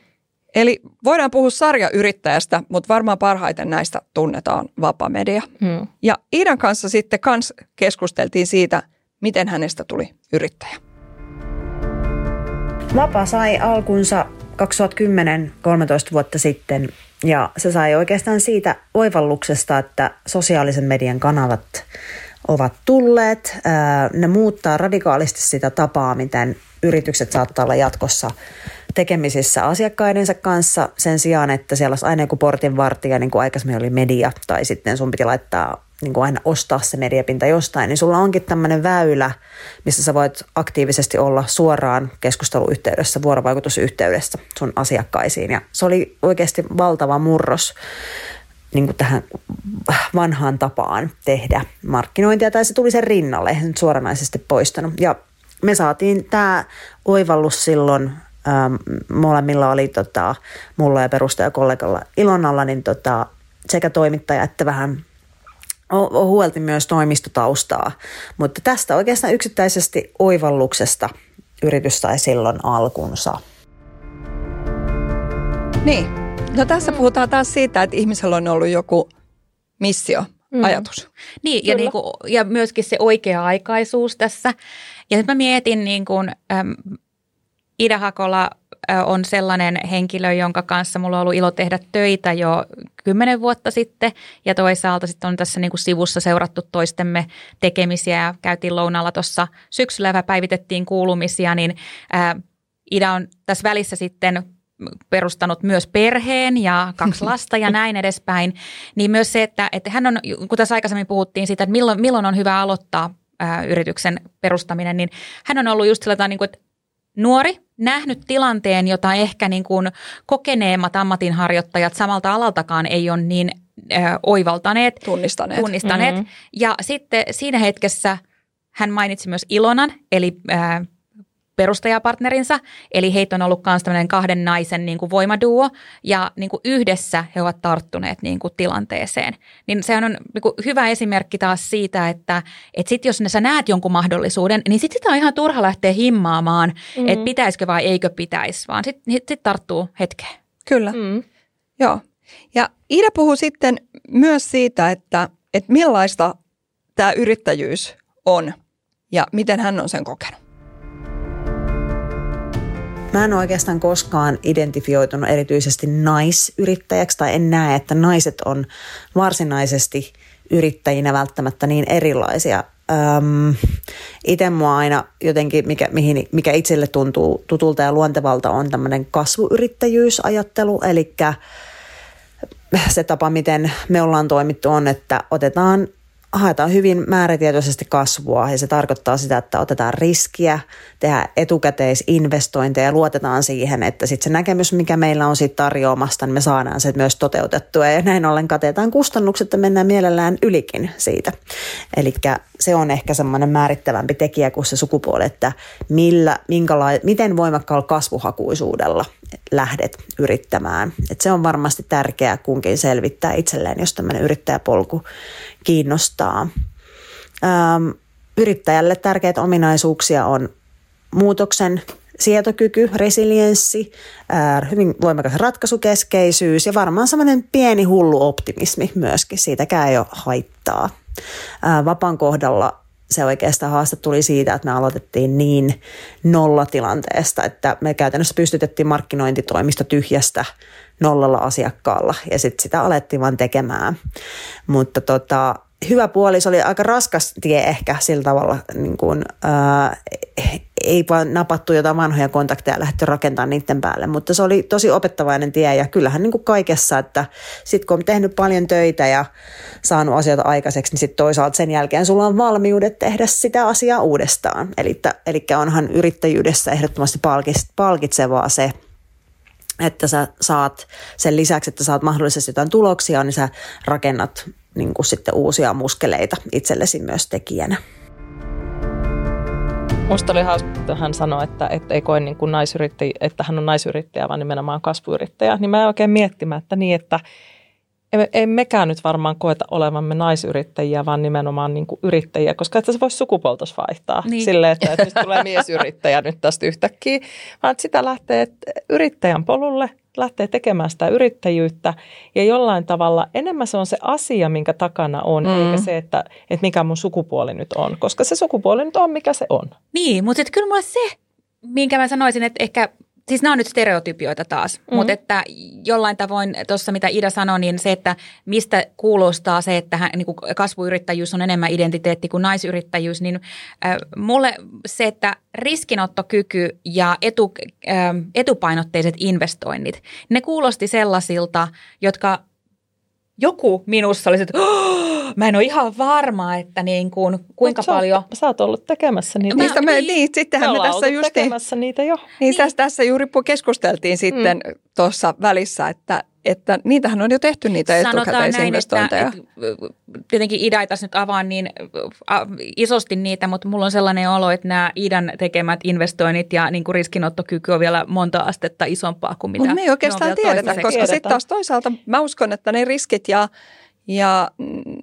Speaker 1: Eli voidaan puhua sarjayrittäjästä, mutta varmaan parhaiten näistä tunnetaan Vapamedia. Hmm. Ja Iidan kanssa sitten kans keskusteltiin siitä, miten hänestä tuli yrittäjä.
Speaker 6: Vapa sai alkunsa 2010, 13 vuotta sitten, ja se sai oikeastaan siitä oivalluksesta, että sosiaalisen median kanavat ovat tulleet. Ne muuttaa radikaalisti sitä tapaa, miten yritykset saattaa olla jatkossa tekemisissä asiakkaidensa kanssa sen sijaan, että siellä olisi aina joku portinvartija, niin kuin aikaisemmin oli media, tai sitten sun piti laittaa niin kuin aina ostaa se mediapinta jostain, niin sulla onkin tämmöinen väylä, missä sä voit aktiivisesti olla suoraan keskusteluyhteydessä, vuorovaikutusyhteydessä sun asiakkaisiin. Ja se oli oikeasti valtava murros niin kuin tähän vanhaan tapaan tehdä markkinointia, tai se tuli sen rinnalle, eihän suoranaisesti poistanut. Ja me saatiin tämä oivallus silloin, ähm, molemmilla oli tota, mulla ja perustajakollegalla Ilonalla, niin tota, sekä toimittaja että vähän huolti myös toimistotaustaa, mutta tästä oikeastaan yksittäisesti oivalluksesta yritys sai silloin alkunsa.
Speaker 1: Niin, no tässä puhutaan taas siitä, että ihmisellä on ollut joku missio, mm. ajatus.
Speaker 3: Niin, ja, niinku, ja myöskin se oikea-aikaisuus tässä. Ja nyt mä mietin, niin kuin, äm, Ida Hakola on sellainen henkilö, jonka kanssa mulla on ollut ilo tehdä töitä jo kymmenen vuotta sitten. Ja toisaalta sitten on tässä niin kuin sivussa seurattu toistemme tekemisiä ja käytiin lounalla tuossa syksyllä ja päivitettiin kuulumisia, niin ää, Ida on tässä välissä sitten perustanut myös perheen ja kaksi lasta ja näin edespäin, niin myös se, että, että hän on, kun tässä aikaisemmin puhuttiin siitä, että milloin, milloin on hyvä aloittaa ää, yrityksen perustaminen, niin hän on ollut just sellainen, niin kuin, että nuori, nähnyt tilanteen, jota ehkä niin kuin kokeneemmat ammatinharjoittajat samalta alaltakaan ei ole niin äh, oivaltaneet.
Speaker 1: Tunnistaneet.
Speaker 3: Tunnistaneet. Mm-hmm. Ja sitten siinä hetkessä hän mainitsi myös Ilonan, eli äh, perustajapartnerinsa, eli heitä on ollut myös tämmöinen kahden naisen niin kuin voimaduo, ja niin kuin yhdessä he ovat tarttuneet niin kuin tilanteeseen. Niin se on niin kuin hyvä esimerkki taas siitä, että, että sit jos sä näet jonkun mahdollisuuden, niin sitten sitä on ihan turha lähteä himmaamaan, mm-hmm. että pitäisikö vai eikö pitäisi, vaan sitten sit tarttuu hetkeen.
Speaker 1: Kyllä, mm. joo. Ja Ida puhuu sitten myös siitä, että, että millaista tämä yrittäjyys on ja miten hän on sen kokenut.
Speaker 6: Mä en oikeastaan koskaan identifioitunut erityisesti naisyrittäjäksi tai en näe, että naiset on varsinaisesti yrittäjinä välttämättä niin erilaisia. Öm, itse mua aina jotenkin, mikä, mihin, mikä itselle tuntuu tutulta ja luontevalta on tämmöinen kasvuyrittäjyysajattelu, eli se tapa, miten me ollaan toimittu on, että otetaan haetaan hyvin määrätietoisesti kasvua ja se tarkoittaa sitä, että otetaan riskiä, tehdään etukäteisinvestointeja ja luotetaan siihen, että sitten se näkemys, mikä meillä on siitä tarjoamasta, niin me saadaan se myös toteutettua ja näin ollen katetaan kustannukset ja mennään mielellään ylikin siitä. Eli se on ehkä semmoinen määrittävämpi tekijä kuin se sukupuoli, että millä, minkälai, miten voimakkaalla kasvuhakuisuudella lähdet yrittämään. Et se on varmasti tärkeää kunkin selvittää itselleen, jos tämmöinen yrittäjäpolku kiinnostaa. Ähm, yrittäjälle tärkeitä ominaisuuksia on muutoksen sietokyky, resilienssi, äh, hyvin voimakas ratkaisukeskeisyys ja varmaan semmoinen pieni hullu optimismi myöskin. Siitäkään ei ole haittaa. Äh, kohdalla se oikeastaan haaste tuli siitä, että me aloitettiin niin nollatilanteesta, että me käytännössä pystytettiin markkinointitoimista tyhjästä nollalla asiakkaalla ja sitten sitä alettiin vaan tekemään. Mutta tota, hyvä puoli, se oli aika raskas tie ehkä sillä tavalla, niin kuin, ää, ei vaan napattu jotain vanhoja kontakteja ja lähdetty rakentamaan niiden päälle, mutta se oli tosi opettavainen tie ja kyllähän niin kuin kaikessa, että sitten kun on tehnyt paljon töitä ja saanut asioita aikaiseksi, niin sitten toisaalta sen jälkeen sulla on valmiudet tehdä sitä asiaa uudestaan. Eli, eli onhan yrittäjyydessä ehdottomasti palkitsevaa se, että sä saat sen lisäksi, että saat mahdollisesti jotain tuloksia, niin sä rakennat niin kuin sitten uusia muskeleita itsellesi myös tekijänä.
Speaker 2: Musta oli hauska, että hän sanoi, että, että ei koe niin kuin naisyrittäjä, että hän on naisyrittäjä, vaan nimenomaan kasvuyrittäjä. Niin mä oikein miettimään, että niin, että ei, ei mekään nyt varmaan koeta olevamme naisyrittäjiä, vaan nimenomaan niin kuin yrittäjiä, koska että se voisi sukupuoltos vaihtaa niin. silleen, että, että nyt tulee miesyrittäjä nyt tästä yhtäkkiä, vaan että sitä lähtee yrittäjän polulle, lähtee tekemään sitä yrittäjyyttä ja jollain tavalla enemmän se on se asia, minkä takana on, mm. eikä se, että, että mikä mun sukupuoli nyt on, koska se sukupuoli nyt on, mikä se on.
Speaker 3: Niin, mutta kyllä mulla se, minkä mä sanoisin, että ehkä Siis nämä on nyt stereotypioita taas, mm-hmm. mutta että jollain tavoin tuossa mitä Ida sanoi, niin se, että mistä kuulostaa se, että hän, niin kuin kasvuyrittäjyys on enemmän identiteetti kuin naisyrittäjyys, niin äh, mulle se, että riskinottokyky ja etu, äh, etupainotteiset investoinnit, ne kuulosti sellaisilta, jotka joku minussa oli, että oh, mä en ole ihan varma, että niin kuin, kuinka Mut paljon...
Speaker 2: Sä, sä oot ollut tekemässä niitä.
Speaker 1: Niistä me, niin, niin sittenhän
Speaker 2: me,
Speaker 1: me tässä
Speaker 2: just... tekemässä niitä jo.
Speaker 1: Niin, niin. Tässä, tässä juuri keskusteltiin sitten mm. tuossa välissä, että että niitähän on jo tehty niitä etukäteisinvestointeja. Näin,
Speaker 3: että, että tietenkin Ida ei tässä nyt avaa niin isosti niitä, mutta mulla on sellainen olo, että nämä Idan tekemät investoinnit ja niin kuin riskinottokyky on vielä monta astetta isompaa kuin mitä
Speaker 1: Mutta me ei oikeastaan tiedetä, koska sitten taas toisaalta mä uskon, että ne riskit ja ja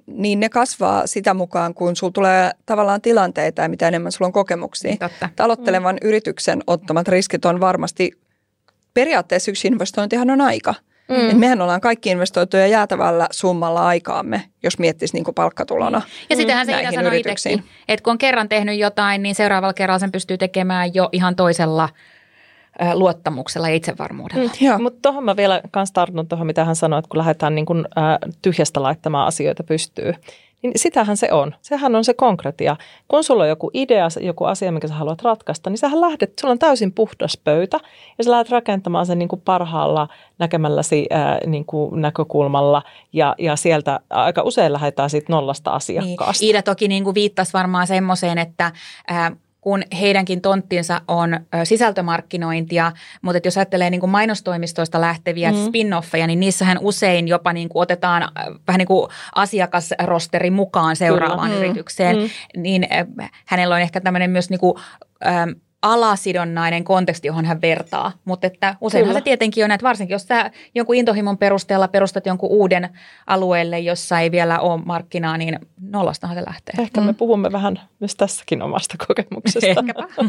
Speaker 1: niin ne kasvaa sitä mukaan, kun sulla tulee tavallaan tilanteita ja mitä enemmän sulla on kokemuksia. Totta. Aloittelevan mm. yrityksen ottamat riskit on varmasti, periaatteessa yksi investointihan on aika – Mm. Et mehän ollaan kaikki investoituja jäätävällä summalla aikaamme, jos miettisi niin palkkatulona.
Speaker 3: Ja sitähän se Ida sanoi itsekin, että kun on kerran tehnyt jotain, niin seuraavalla kerralla sen pystyy tekemään jo ihan toisella luottamuksella ja itsevarmuudella.
Speaker 2: Mm, Mutta tuohon mä vielä kans tartun tuohon, mitä hän sanoi, että kun lähdetään niin kun, äh, tyhjästä laittamaan asioita pystyy, niin sitähän se on. Sehän on se konkretia. Kun sulla on joku idea, joku asia, mikä sä haluat ratkaista, niin sähän lähdet, sulla on täysin puhdas pöytä ja sä lähdet rakentamaan sen niin kuin parhaalla näkemälläsi ää, niin kuin näkökulmalla ja, ja sieltä aika usein lähdetään siitä nollasta asiakkaasta.
Speaker 3: Niin. Iida toki niin kuin viittasi varmaan semmoiseen, että ää, kun heidänkin tonttinsa on sisältömarkkinointia, mutta jos ajattelee niin kuin mainostoimistoista lähteviä mm. spin-offeja, niin niissähän usein jopa niin kuin otetaan vähän niin kuin asiakasrosteri mukaan seuraavaan Kyllä. Mm. yritykseen, mm. niin hänellä on ehkä tämmöinen myös niin kuin, alasidonnainen konteksti, johon hän vertaa. Mutta että useinhan Kyllä. se tietenkin on, että varsinkin jos sä jonkun intohimon perusteella perustat jonkun uuden alueelle, jossa ei vielä ole markkinaa, niin nollastahan se lähtee.
Speaker 2: Ehkä me mm. puhumme vähän myös tässäkin omasta kokemuksesta.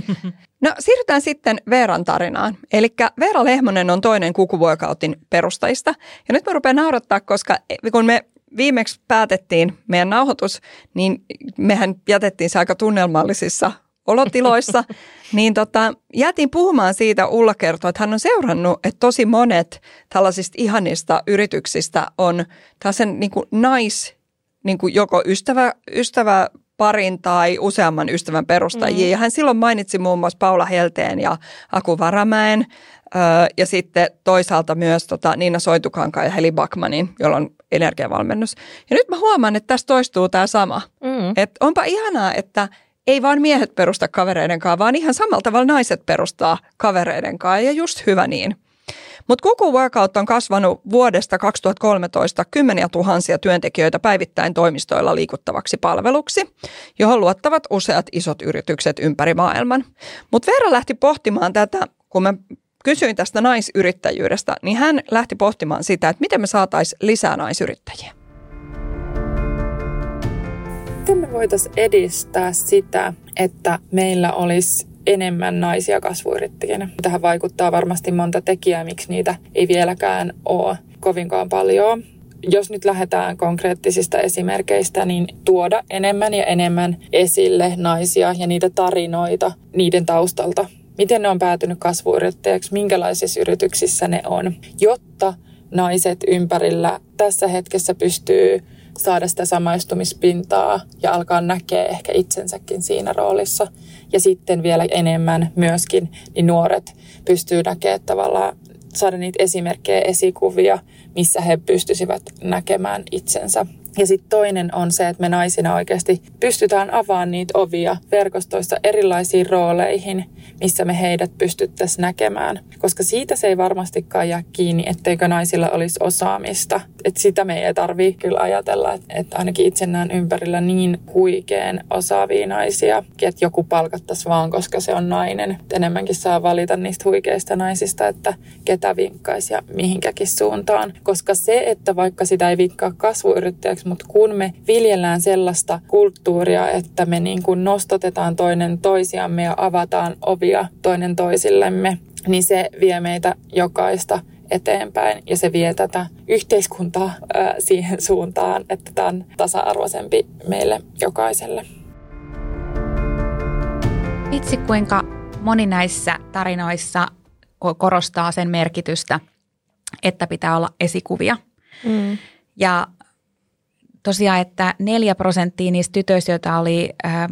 Speaker 1: no siirrytään sitten Veeran tarinaan. Eli Veera Lehmonen on toinen kukuvuokautin perustajista. Ja nyt mä rupean naurattaa, koska kun me viimeksi päätettiin meidän nauhoitus, niin mehän jätettiin se aika tunnelmallisissa olotiloissa, niin tota, jätin puhumaan siitä, Ulla kertoi, että hän on seurannut, että tosi monet tällaisista ihanista yrityksistä on tällaisen niin kuin nais, niin kuin joko ystävä, ystävä parin tai useamman ystävän perustajia. Mm. Ja hän silloin mainitsi muun muassa Paula Helteen ja Aku Varamäen ja sitten toisaalta myös tota Niina Soitukankaan ja Heli Bakmanin, jolla on energiavalmennus. Ja nyt mä huomaan, että tässä toistuu tämä sama. Mm. Että onpa ihanaa, että ei vaan miehet perusta kavereiden kanssa, vaan ihan samalla tavalla naiset perustaa kavereiden kanssa ja just hyvä niin. Mutta Kuku Workout on kasvanut vuodesta 2013 kymmeniä tuhansia työntekijöitä päivittäin toimistoilla liikuttavaksi palveluksi, johon luottavat useat isot yritykset ympäri maailman. Mutta Veera lähti pohtimaan tätä, kun mä kysyin tästä naisyrittäjyydestä, niin hän lähti pohtimaan sitä, että miten me saataisiin lisää naisyrittäjiä
Speaker 7: miten me voitaisiin edistää sitä, että meillä olisi enemmän naisia kasvuyrittäjinä. Tähän vaikuttaa varmasti monta tekijää, miksi niitä ei vieläkään ole kovinkaan paljon. Jos nyt lähdetään konkreettisista esimerkkeistä, niin tuoda enemmän ja enemmän esille naisia ja niitä tarinoita niiden taustalta. Miten ne on päätynyt kasvuyrittäjäksi, minkälaisissa yrityksissä ne on, jotta naiset ympärillä tässä hetkessä pystyy saada sitä samaistumispintaa ja alkaa näkeä ehkä itsensäkin siinä roolissa. Ja sitten vielä enemmän myöskin niin nuoret pystyy näkemään tavallaan saada niitä esimerkkejä, esikuvia, missä he pystyisivät näkemään itsensä ja sitten toinen on se, että me naisina oikeasti pystytään avaamaan niitä ovia verkostoissa erilaisiin rooleihin, missä me heidät pystyttäisiin näkemään. Koska siitä se ei varmastikaan jää kiinni, etteikö naisilla olisi osaamista. Et sitä me ei tarvitse kyllä ajatella, että ainakin itse näen ympärillä niin huikeen osaavia naisia, että joku palkattaisi vaan, koska se on nainen. Et enemmänkin saa valita niistä huikeista naisista, että ketä vinkkaisi ja mihinkäkin suuntaan. Koska se, että vaikka sitä ei vinkkaa kasvuyrittäjäksi, tarpeeksi, mutta kun me viljellään sellaista kulttuuria, että me niin kuin nostotetaan toinen toisiamme ja avataan ovia toinen toisillemme, niin se vie meitä jokaista eteenpäin ja se vie tätä yhteiskuntaa ää, siihen suuntaan, että tämä on tasa-arvoisempi meille jokaiselle.
Speaker 3: Itse kuinka moni näissä tarinoissa korostaa sen merkitystä, että pitää olla esikuvia. Mm. Ja tosiaan, että neljä prosenttia niistä tytöistä, joita oli, äh,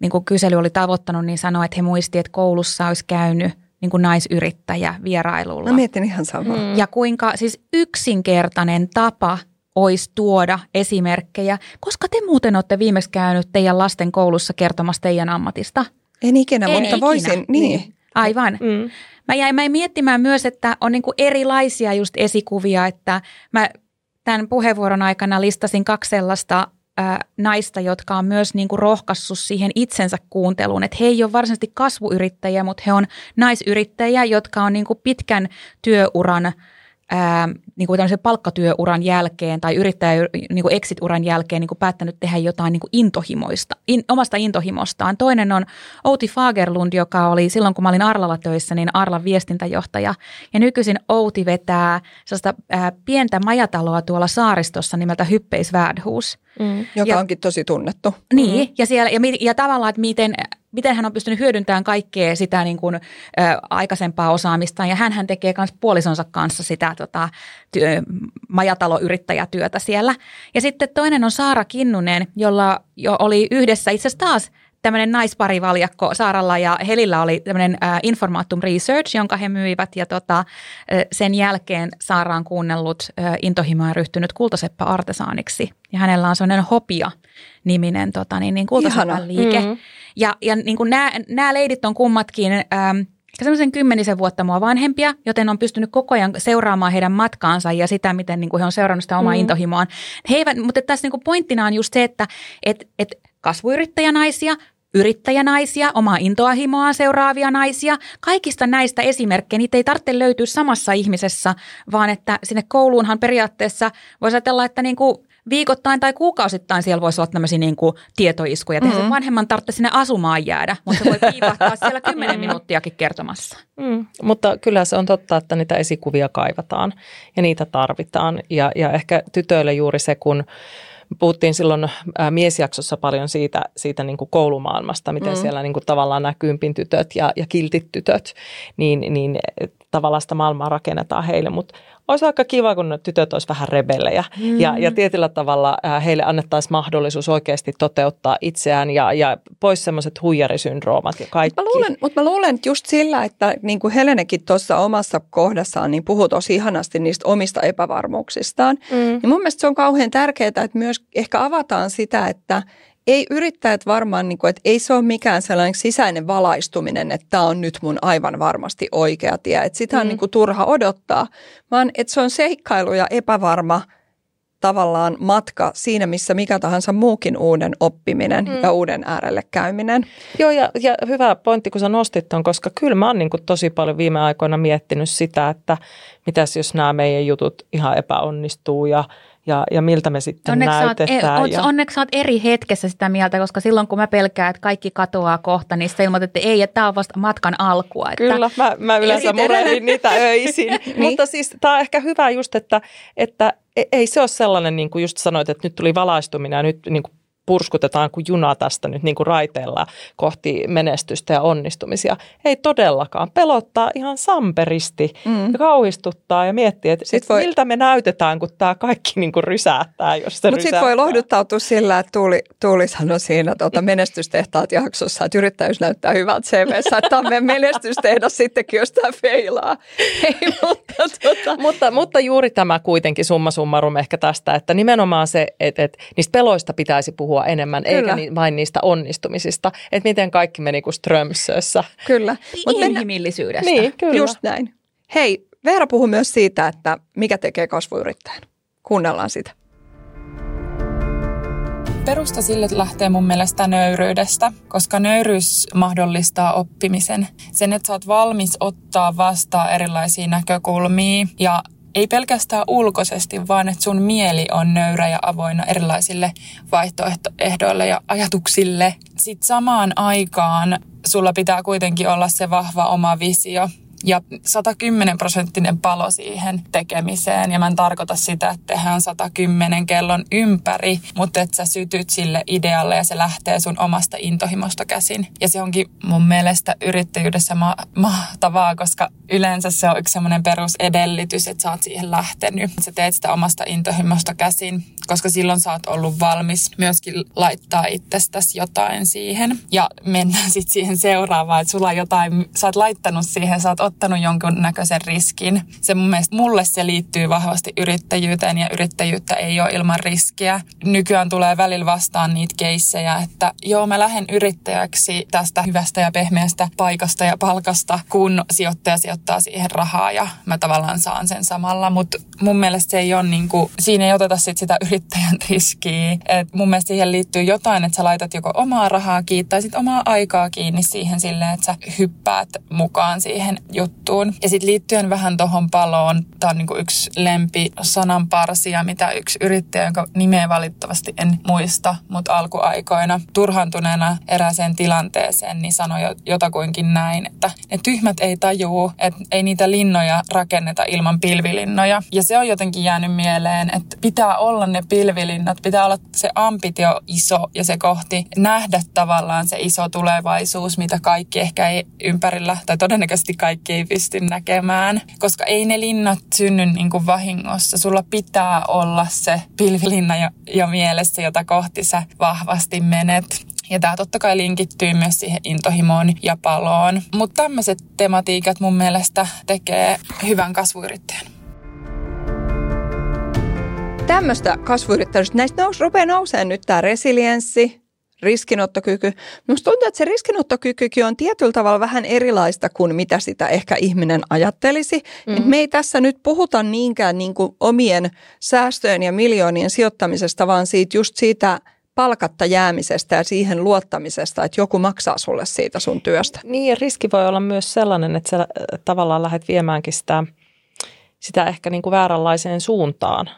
Speaker 3: niin kuin kysely oli tavoittanut, niin sanoi, että he muisti, että koulussa olisi käynyt niin kuin naisyrittäjä vierailulla.
Speaker 1: Mä mietin ihan samaa.
Speaker 3: Mm. Ja kuinka siis yksinkertainen tapa olisi tuoda esimerkkejä, koska te muuten olette viimeksi käynyt teidän lasten koulussa kertomassa teidän ammatista.
Speaker 1: En ikinä, en mutta ikinä. voisin. Niin. niin.
Speaker 3: Aivan. Mm. Mä jäin mä miettimään myös, että on niin kuin erilaisia just esikuvia, että mä tämän puheenvuoron aikana listasin kaksi sellaista ä, naista, jotka on myös niin kuin rohkassut siihen itsensä kuunteluun. Että he ei ole varsinaisesti kasvuyrittäjiä, mutta he on naisyrittäjiä, jotka on niin kuin pitkän työuran ää, niin kuin palkkatyöuran jälkeen tai yrittäjä niin kuin exit-uran jälkeen niin kuin päättänyt tehdä jotain niin kuin intohimoista, in, omasta intohimostaan. Toinen on Outi Fagerlund, joka oli silloin, kun mä olin Arlalla töissä, niin Arlan viestintäjohtaja. Ja nykyisin Outi vetää sellaista ää, pientä majataloa tuolla saaristossa nimeltä Hyppeisvärdhus.
Speaker 1: Mm. Joka ja, onkin tosi tunnettu.
Speaker 3: Niin, mm. ja, siellä, ja, ja tavallaan, että miten miten hän on pystynyt hyödyntämään kaikkea sitä niin kuin, ö, aikaisempaa osaamistaan. Ja hän tekee myös puolisonsa kanssa sitä tota, työ, majataloyrittäjätyötä siellä. Ja sitten toinen on Saara Kinnunen, jolla jo oli yhdessä itse asiassa taas tämmöinen naisparivaljakko Saaralla ja Helillä oli tämmöinen äh, Informatum Research, jonka he myivät ja tota, äh, sen jälkeen Saara on kuunnellut intohimoa ja ryhtynyt kultaseppä artesaaniksi ja hänellä on sellainen Hopia niminen tota, niin, niin kultaseppän liike. Mm-hmm. Ja, ja niin kuin nämä, nämä leidit on kummatkin ähm, semmoisen kymmenisen vuotta mua vanhempia, joten on pystynyt koko ajan seuraamaan heidän matkaansa ja sitä, miten niin kuin he on seurannut sitä omaa mm. intohimoaan. He eivät, mutta tässä niin kuin pointtina on just se, että et, et kasvuyrittäjänaisia, yrittäjänaisia, omaa intoahimoaan seuraavia naisia. Kaikista näistä esimerkkejä, niitä ei tarvitse löytyä samassa ihmisessä, vaan että sinne kouluunhan periaatteessa voisi ajatella, että niin kuin viikoittain tai kuukausittain siellä voisi olla tämmöisiä niin kuin tietoiskuja. Mm-hmm. Sen vanhemman tarvitse sinne asumaan jäädä, mutta se voi piipahtaa siellä kymmenen minuuttiakin kertomassa. Mm.
Speaker 2: Mutta kyllä se on totta, että niitä esikuvia kaivataan ja niitä tarvitaan. Ja, ja ehkä tytöille juuri se, kun puhuttiin silloin miesjaksossa paljon siitä, siitä niin kuin koulumaailmasta, miten mm. siellä niin kuin tavallaan nämä kympin tytöt ja, ja kiltit tytöt, niin, niin tavallaan sitä maailmaa rakennetaan heille. Mutta olisi aika kiva, kun tytöt olisi vähän rebellejä mm. ja, ja tietyllä tavalla äh, heille annettaisiin mahdollisuus oikeasti toteuttaa itseään ja, ja pois semmoiset huijarisyndroomat ja kaikki.
Speaker 1: Mutta mä luulen, mutta mä luulen että just sillä, että niin kuin Helenekin tuossa omassa kohdassaan niin puhuu tosi ihanasti niistä omista epävarmuuksistaan, mm. niin mun mielestä se on kauhean tärkeää, että myös ehkä avataan sitä, että – ei yrittäjät varmaan, niin kuin, että ei se ole mikään sellainen sisäinen valaistuminen, että tämä on nyt mun aivan varmasti oikea tie. Että sitä on mm. niin kuin, turha odottaa, vaan että se on seikkailu ja epävarma tavallaan matka siinä, missä mikä tahansa muukin uuden oppiminen mm. ja uuden äärelle käyminen.
Speaker 2: Joo, ja, ja hyvä pointti, kun sä nostit ton, koska kyllä mä oon niin kuin tosi paljon viime aikoina miettinyt sitä, että mitäs jos nämä meidän jutut ihan epäonnistuu ja – ja, ja miltä me sitten onneksi e- näytetään. Oot,
Speaker 3: ja... Onneksi oot eri hetkessä sitä mieltä, koska silloin kun mä pelkään, että kaikki katoaa kohta, niin sitten ilmoitat, että ei, että tämä on vasta matkan alkua. Että...
Speaker 2: Kyllä, mä, mä yleensä murehdin niitä öisin. niin. Mutta siis tämä on ehkä hyvä just, että, että e- ei se ole sellainen, niin kuin just sanoit, että nyt tuli valaistuminen ja nyt niin kuin purskutetaan kuin juna tästä nyt niin kuin raiteella kohti menestystä ja onnistumisia. Ei todellakaan. Pelottaa ihan samperisti mm. ja kauhistuttaa ja miettii, että, että voi... miltä me näytetään, kun tämä kaikki niin kuin rysähtää, jos se
Speaker 1: Mutta sitten voi lohduttautua sillä, että Tuuli, Tuuli sanoi siinä tuota menestystehtaat jaksossa, että yrittäjyys näyttää hyvältä CVssä, että on meidän menestystehdas sittenkin, jos tämä feilaa. Ei, mutta, tuota...
Speaker 2: mutta, mutta juuri tämä kuitenkin summa summarum ehkä tästä, että nimenomaan se, että, että niistä peloista pitäisi puhua enemmän, kyllä. eikä ni, vain niistä onnistumisista. Että miten kaikki meni kuin Strömsössä.
Speaker 1: Kyllä.
Speaker 3: Mut Inhimillisyydestä.
Speaker 1: Niin, kyllä. Just näin. Hei, Veera puhui myös siitä, että mikä tekee kasvuyrittäjän. Kuunnellaan sitä.
Speaker 7: Perusta sille lähtee mun mielestä nöyryydestä, koska nöyryys mahdollistaa oppimisen. Sen, että sä oot valmis ottaa vastaan erilaisia näkökulmia ja ei pelkästään ulkoisesti, vaan että sun mieli on nöyrä ja avoinna erilaisille vaihtoehdoille ja ajatuksille. Sitten samaan aikaan sulla pitää kuitenkin olla se vahva oma visio ja 110 prosenttinen palo siihen tekemiseen. Ja mä en tarkoita sitä, että tehdään 110 kellon ympäri, mutta että sä sytyt sille idealle ja se lähtee sun omasta intohimosta käsin. Ja se onkin mun mielestä yrittäjyydessä ma- mahtavaa, koska yleensä se on yksi semmoinen perusedellytys, että sä oot siihen lähtenyt. Sä teet sitä omasta intohimosta käsin, koska silloin sä oot ollut valmis myöskin laittaa itsestäsi jotain siihen. Ja mennään sitten siihen seuraavaan, että sulla on jotain, sä oot laittanut siihen, sä oot ottanut jonkun näköisen riskin. Se mun mielestä, mulle se liittyy vahvasti yrittäjyyteen ja yrittäjyyttä ei ole ilman riskiä. Nykyään tulee välillä vastaan niitä keissejä, että joo mä lähden yrittäjäksi tästä hyvästä ja pehmeästä paikasta ja palkasta, kun sijoittaja sijoittaa siihen rahaa ja mä tavallaan saan sen samalla. Mutta mun mielestä se ei ole niin kuin, siinä ei oteta sit sitä yrittäjän riskiä. Et mun mielestä siihen liittyy jotain, että sä laitat joko omaa rahaa kiinni tai sit omaa aikaa kiinni siihen silleen, että sä hyppäät mukaan siihen juttuun. Ja sitten liittyen vähän tuohon paloon, tämä on niinku yksi lempi sananparsia, mitä yksi yrittäjä, jonka nimeä valitettavasti en muista, mutta alkuaikoina turhantuneena erääseen tilanteeseen, niin sanoi jotakuinkin näin, että ne tyhmät ei tajuu, että ei niitä linnoja rakenneta ilman pilvilinnoja. Ja se on jotenkin jäänyt mieleen, että pitää olla ne pilvilinnat, pitää olla se ambitio iso ja se kohti nähdä tavallaan se iso tulevaisuus, mitä kaikki ehkä ei ympärillä, tai todennäköisesti kaikki ei pysty näkemään, koska ei ne linnat synny niin kuin vahingossa. Sulla pitää olla se pilvilinna jo, jo mielessä, jota kohti sä vahvasti menet. Ja tämä totta kai linkittyy myös siihen intohimoon ja paloon. Mutta tämmöiset tematiikat mun mielestä tekee hyvän kasvuyrittäjän.
Speaker 1: Tämmöistä kasvuyrittäjyydestä, näistä nous, rupeaa nousemaan nyt tämä resilienssi, riskinottokyky. Minusta tuntuu, että se riskinottokykykin on tietyllä tavalla vähän erilaista kuin mitä sitä ehkä ihminen ajattelisi. Mm. Me ei tässä nyt puhuta niinkään niin kuin omien säästöjen ja miljoonien sijoittamisesta, vaan siitä just siitä palkatta jäämisestä ja siihen luottamisesta, että joku maksaa sulle siitä sun työstä.
Speaker 2: Niin ja riski voi olla myös sellainen, että sä tavallaan lähdet viemäänkin sitä, sitä ehkä niin kuin vääränlaiseen suuntaan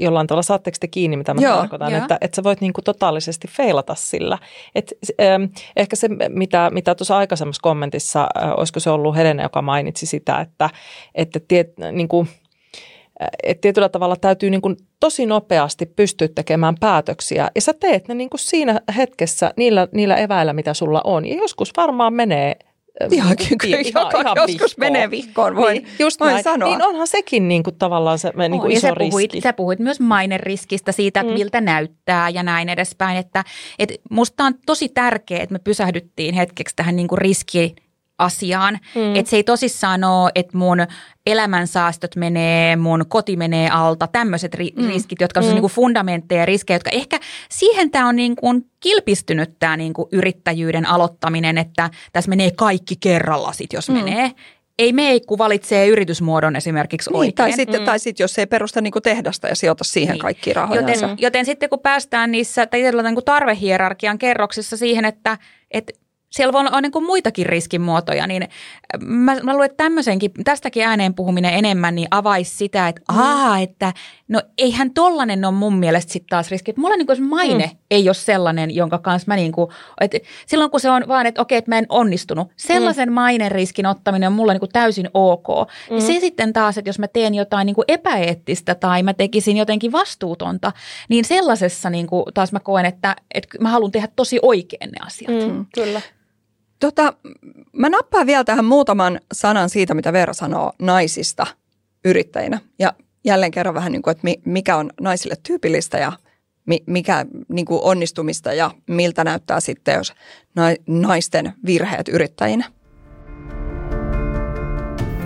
Speaker 2: jollain tavalla, saatteko te kiinni, mitä mä Joo, tarkoitan, jo. että, että sä voit niin kuin totaalisesti feilata sillä. Et, ähm, ehkä se, mitä, mitä tuossa aikaisemmassa kommentissa, äh, olisiko se ollut Helena, joka mainitsi sitä, että, että tiet, niin kuin, että tietyllä tavalla täytyy niin kuin tosi nopeasti pystyä tekemään päätöksiä ja sä teet ne niin kuin siinä hetkessä niillä, niillä eväillä, mitä sulla on. Ja joskus varmaan menee
Speaker 1: Ihan, kyllä, ihan, ihan joskus vihkoon. menee vihkoon, voin, niin, just voin sanoa.
Speaker 2: Niin onhan sekin niin kuin, tavallaan se niin kuin iso
Speaker 3: sä puhuit,
Speaker 2: riski.
Speaker 3: Sä puhuit myös maineriskistä siitä, että mm. miltä näyttää ja näin edespäin. Että, että musta on tosi tärkeää, että me pysähdyttiin hetkeksi tähän niin kuin riskiin asiaan. Mm. Että se ei tosissaan ole, että mun elämänsaastot menee, mun koti menee alta, tämmöiset ri- mm. riskit, jotka on mm. niin fundamentteja riskejä, jotka ehkä siihen tämä on niin kuin kilpistynyt tämä niin kuin yrittäjyyden aloittaminen, että tässä menee kaikki kerralla sit, jos mm. menee ei me kun valitsee yritysmuodon esimerkiksi niin, oikein.
Speaker 1: Tai sitten, mm. tai sitten jos ei perusta niin tehdasta ja sijoita siihen niin. kaikki rahoja.
Speaker 3: Joten, joten sitten kun päästään niissä tai niin tarvehierarkian kerroksissa siihen, että, että siellä on, on niin kuin muitakin riskimuotoja, niin mä, mä luulen, että tämmöisenkin, tästäkin ääneen puhuminen enemmän, niin avaisi sitä, että mm. aa, että no eihän tollanen ole mun mielestä sitten taas riski. Että mulla niin kuin maine mm. ei ole sellainen, jonka kanssa mä niin kuin, että silloin kun se on vaan, että okei, että mä en onnistunut, sellaisen mm. mainen riskin ottaminen on mulla niin kuin täysin ok. Mm. Ja se sitten taas, että jos mä teen jotain niin kuin epäeettistä tai mä tekisin jotenkin vastuutonta, niin sellaisessa niin kuin taas mä koen, että, että mä haluan tehdä tosi oikein ne asiat.
Speaker 2: Mm, kyllä.
Speaker 1: Tota, mä nappaan vielä tähän muutaman sanan siitä, mitä Veera sanoo naisista yrittäjinä. Ja jälleen kerran vähän niin kuin, että mikä on naisille tyypillistä ja mikä niin kuin onnistumista ja miltä näyttää sitten, jos naisten virheet yrittäjinä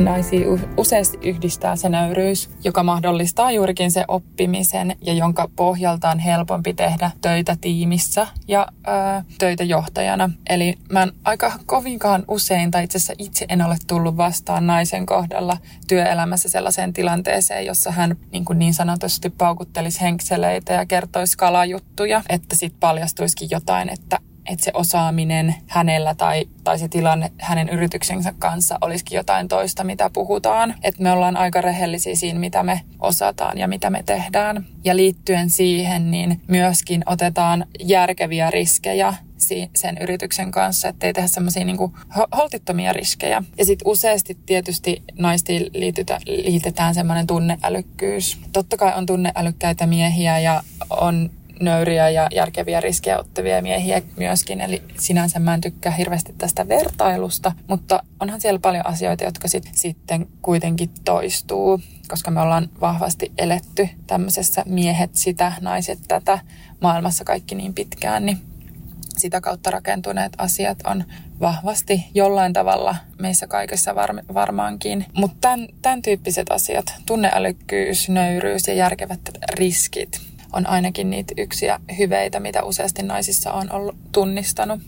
Speaker 7: naisia useasti yhdistää se nöyryys, joka mahdollistaa juurikin se oppimisen ja jonka pohjalta on helpompi tehdä töitä tiimissä ja ö, töitä johtajana. Eli mä en aika kovinkaan usein, tai itse asiassa itse en ole tullut vastaan naisen kohdalla työelämässä sellaiseen tilanteeseen, jossa hän niin, kuin niin sanotusti paukuttelisi henkseleitä ja kertoisi kalajuttuja, että sitten paljastuisikin jotain, että että se osaaminen hänellä tai, tai se tilanne hänen yrityksensä kanssa olisikin jotain toista, mitä puhutaan. Että me ollaan aika rehellisiä siinä, mitä me osataan ja mitä me tehdään. Ja liittyen siihen, niin myöskin otetaan järkeviä riskejä sen yrityksen kanssa, ettei tehdä semmoisia niin holtittomia riskejä. Ja sitten useasti tietysti naistiin liitetään semmoinen tunneälykkyys. Totta kai on tunneälykkäitä miehiä ja on nöyriä ja järkeviä riskejä ottavia miehiä myöskin. Eli sinänsä mä en tykkää hirveästi tästä vertailusta, mutta onhan siellä paljon asioita, jotka sit, sitten kuitenkin toistuu, koska me ollaan vahvasti eletty tämmöisessä miehet sitä, naiset tätä maailmassa kaikki niin pitkään, niin sitä kautta rakentuneet asiat on vahvasti jollain tavalla meissä kaikessa var- varmaankin. Mutta tämän, tämän tyyppiset asiat, tunneälykkyys, nöyryys ja järkevät riskit, on ainakin niitä yksiä hyveitä, mitä useasti naisissa on ollut tunnistanut.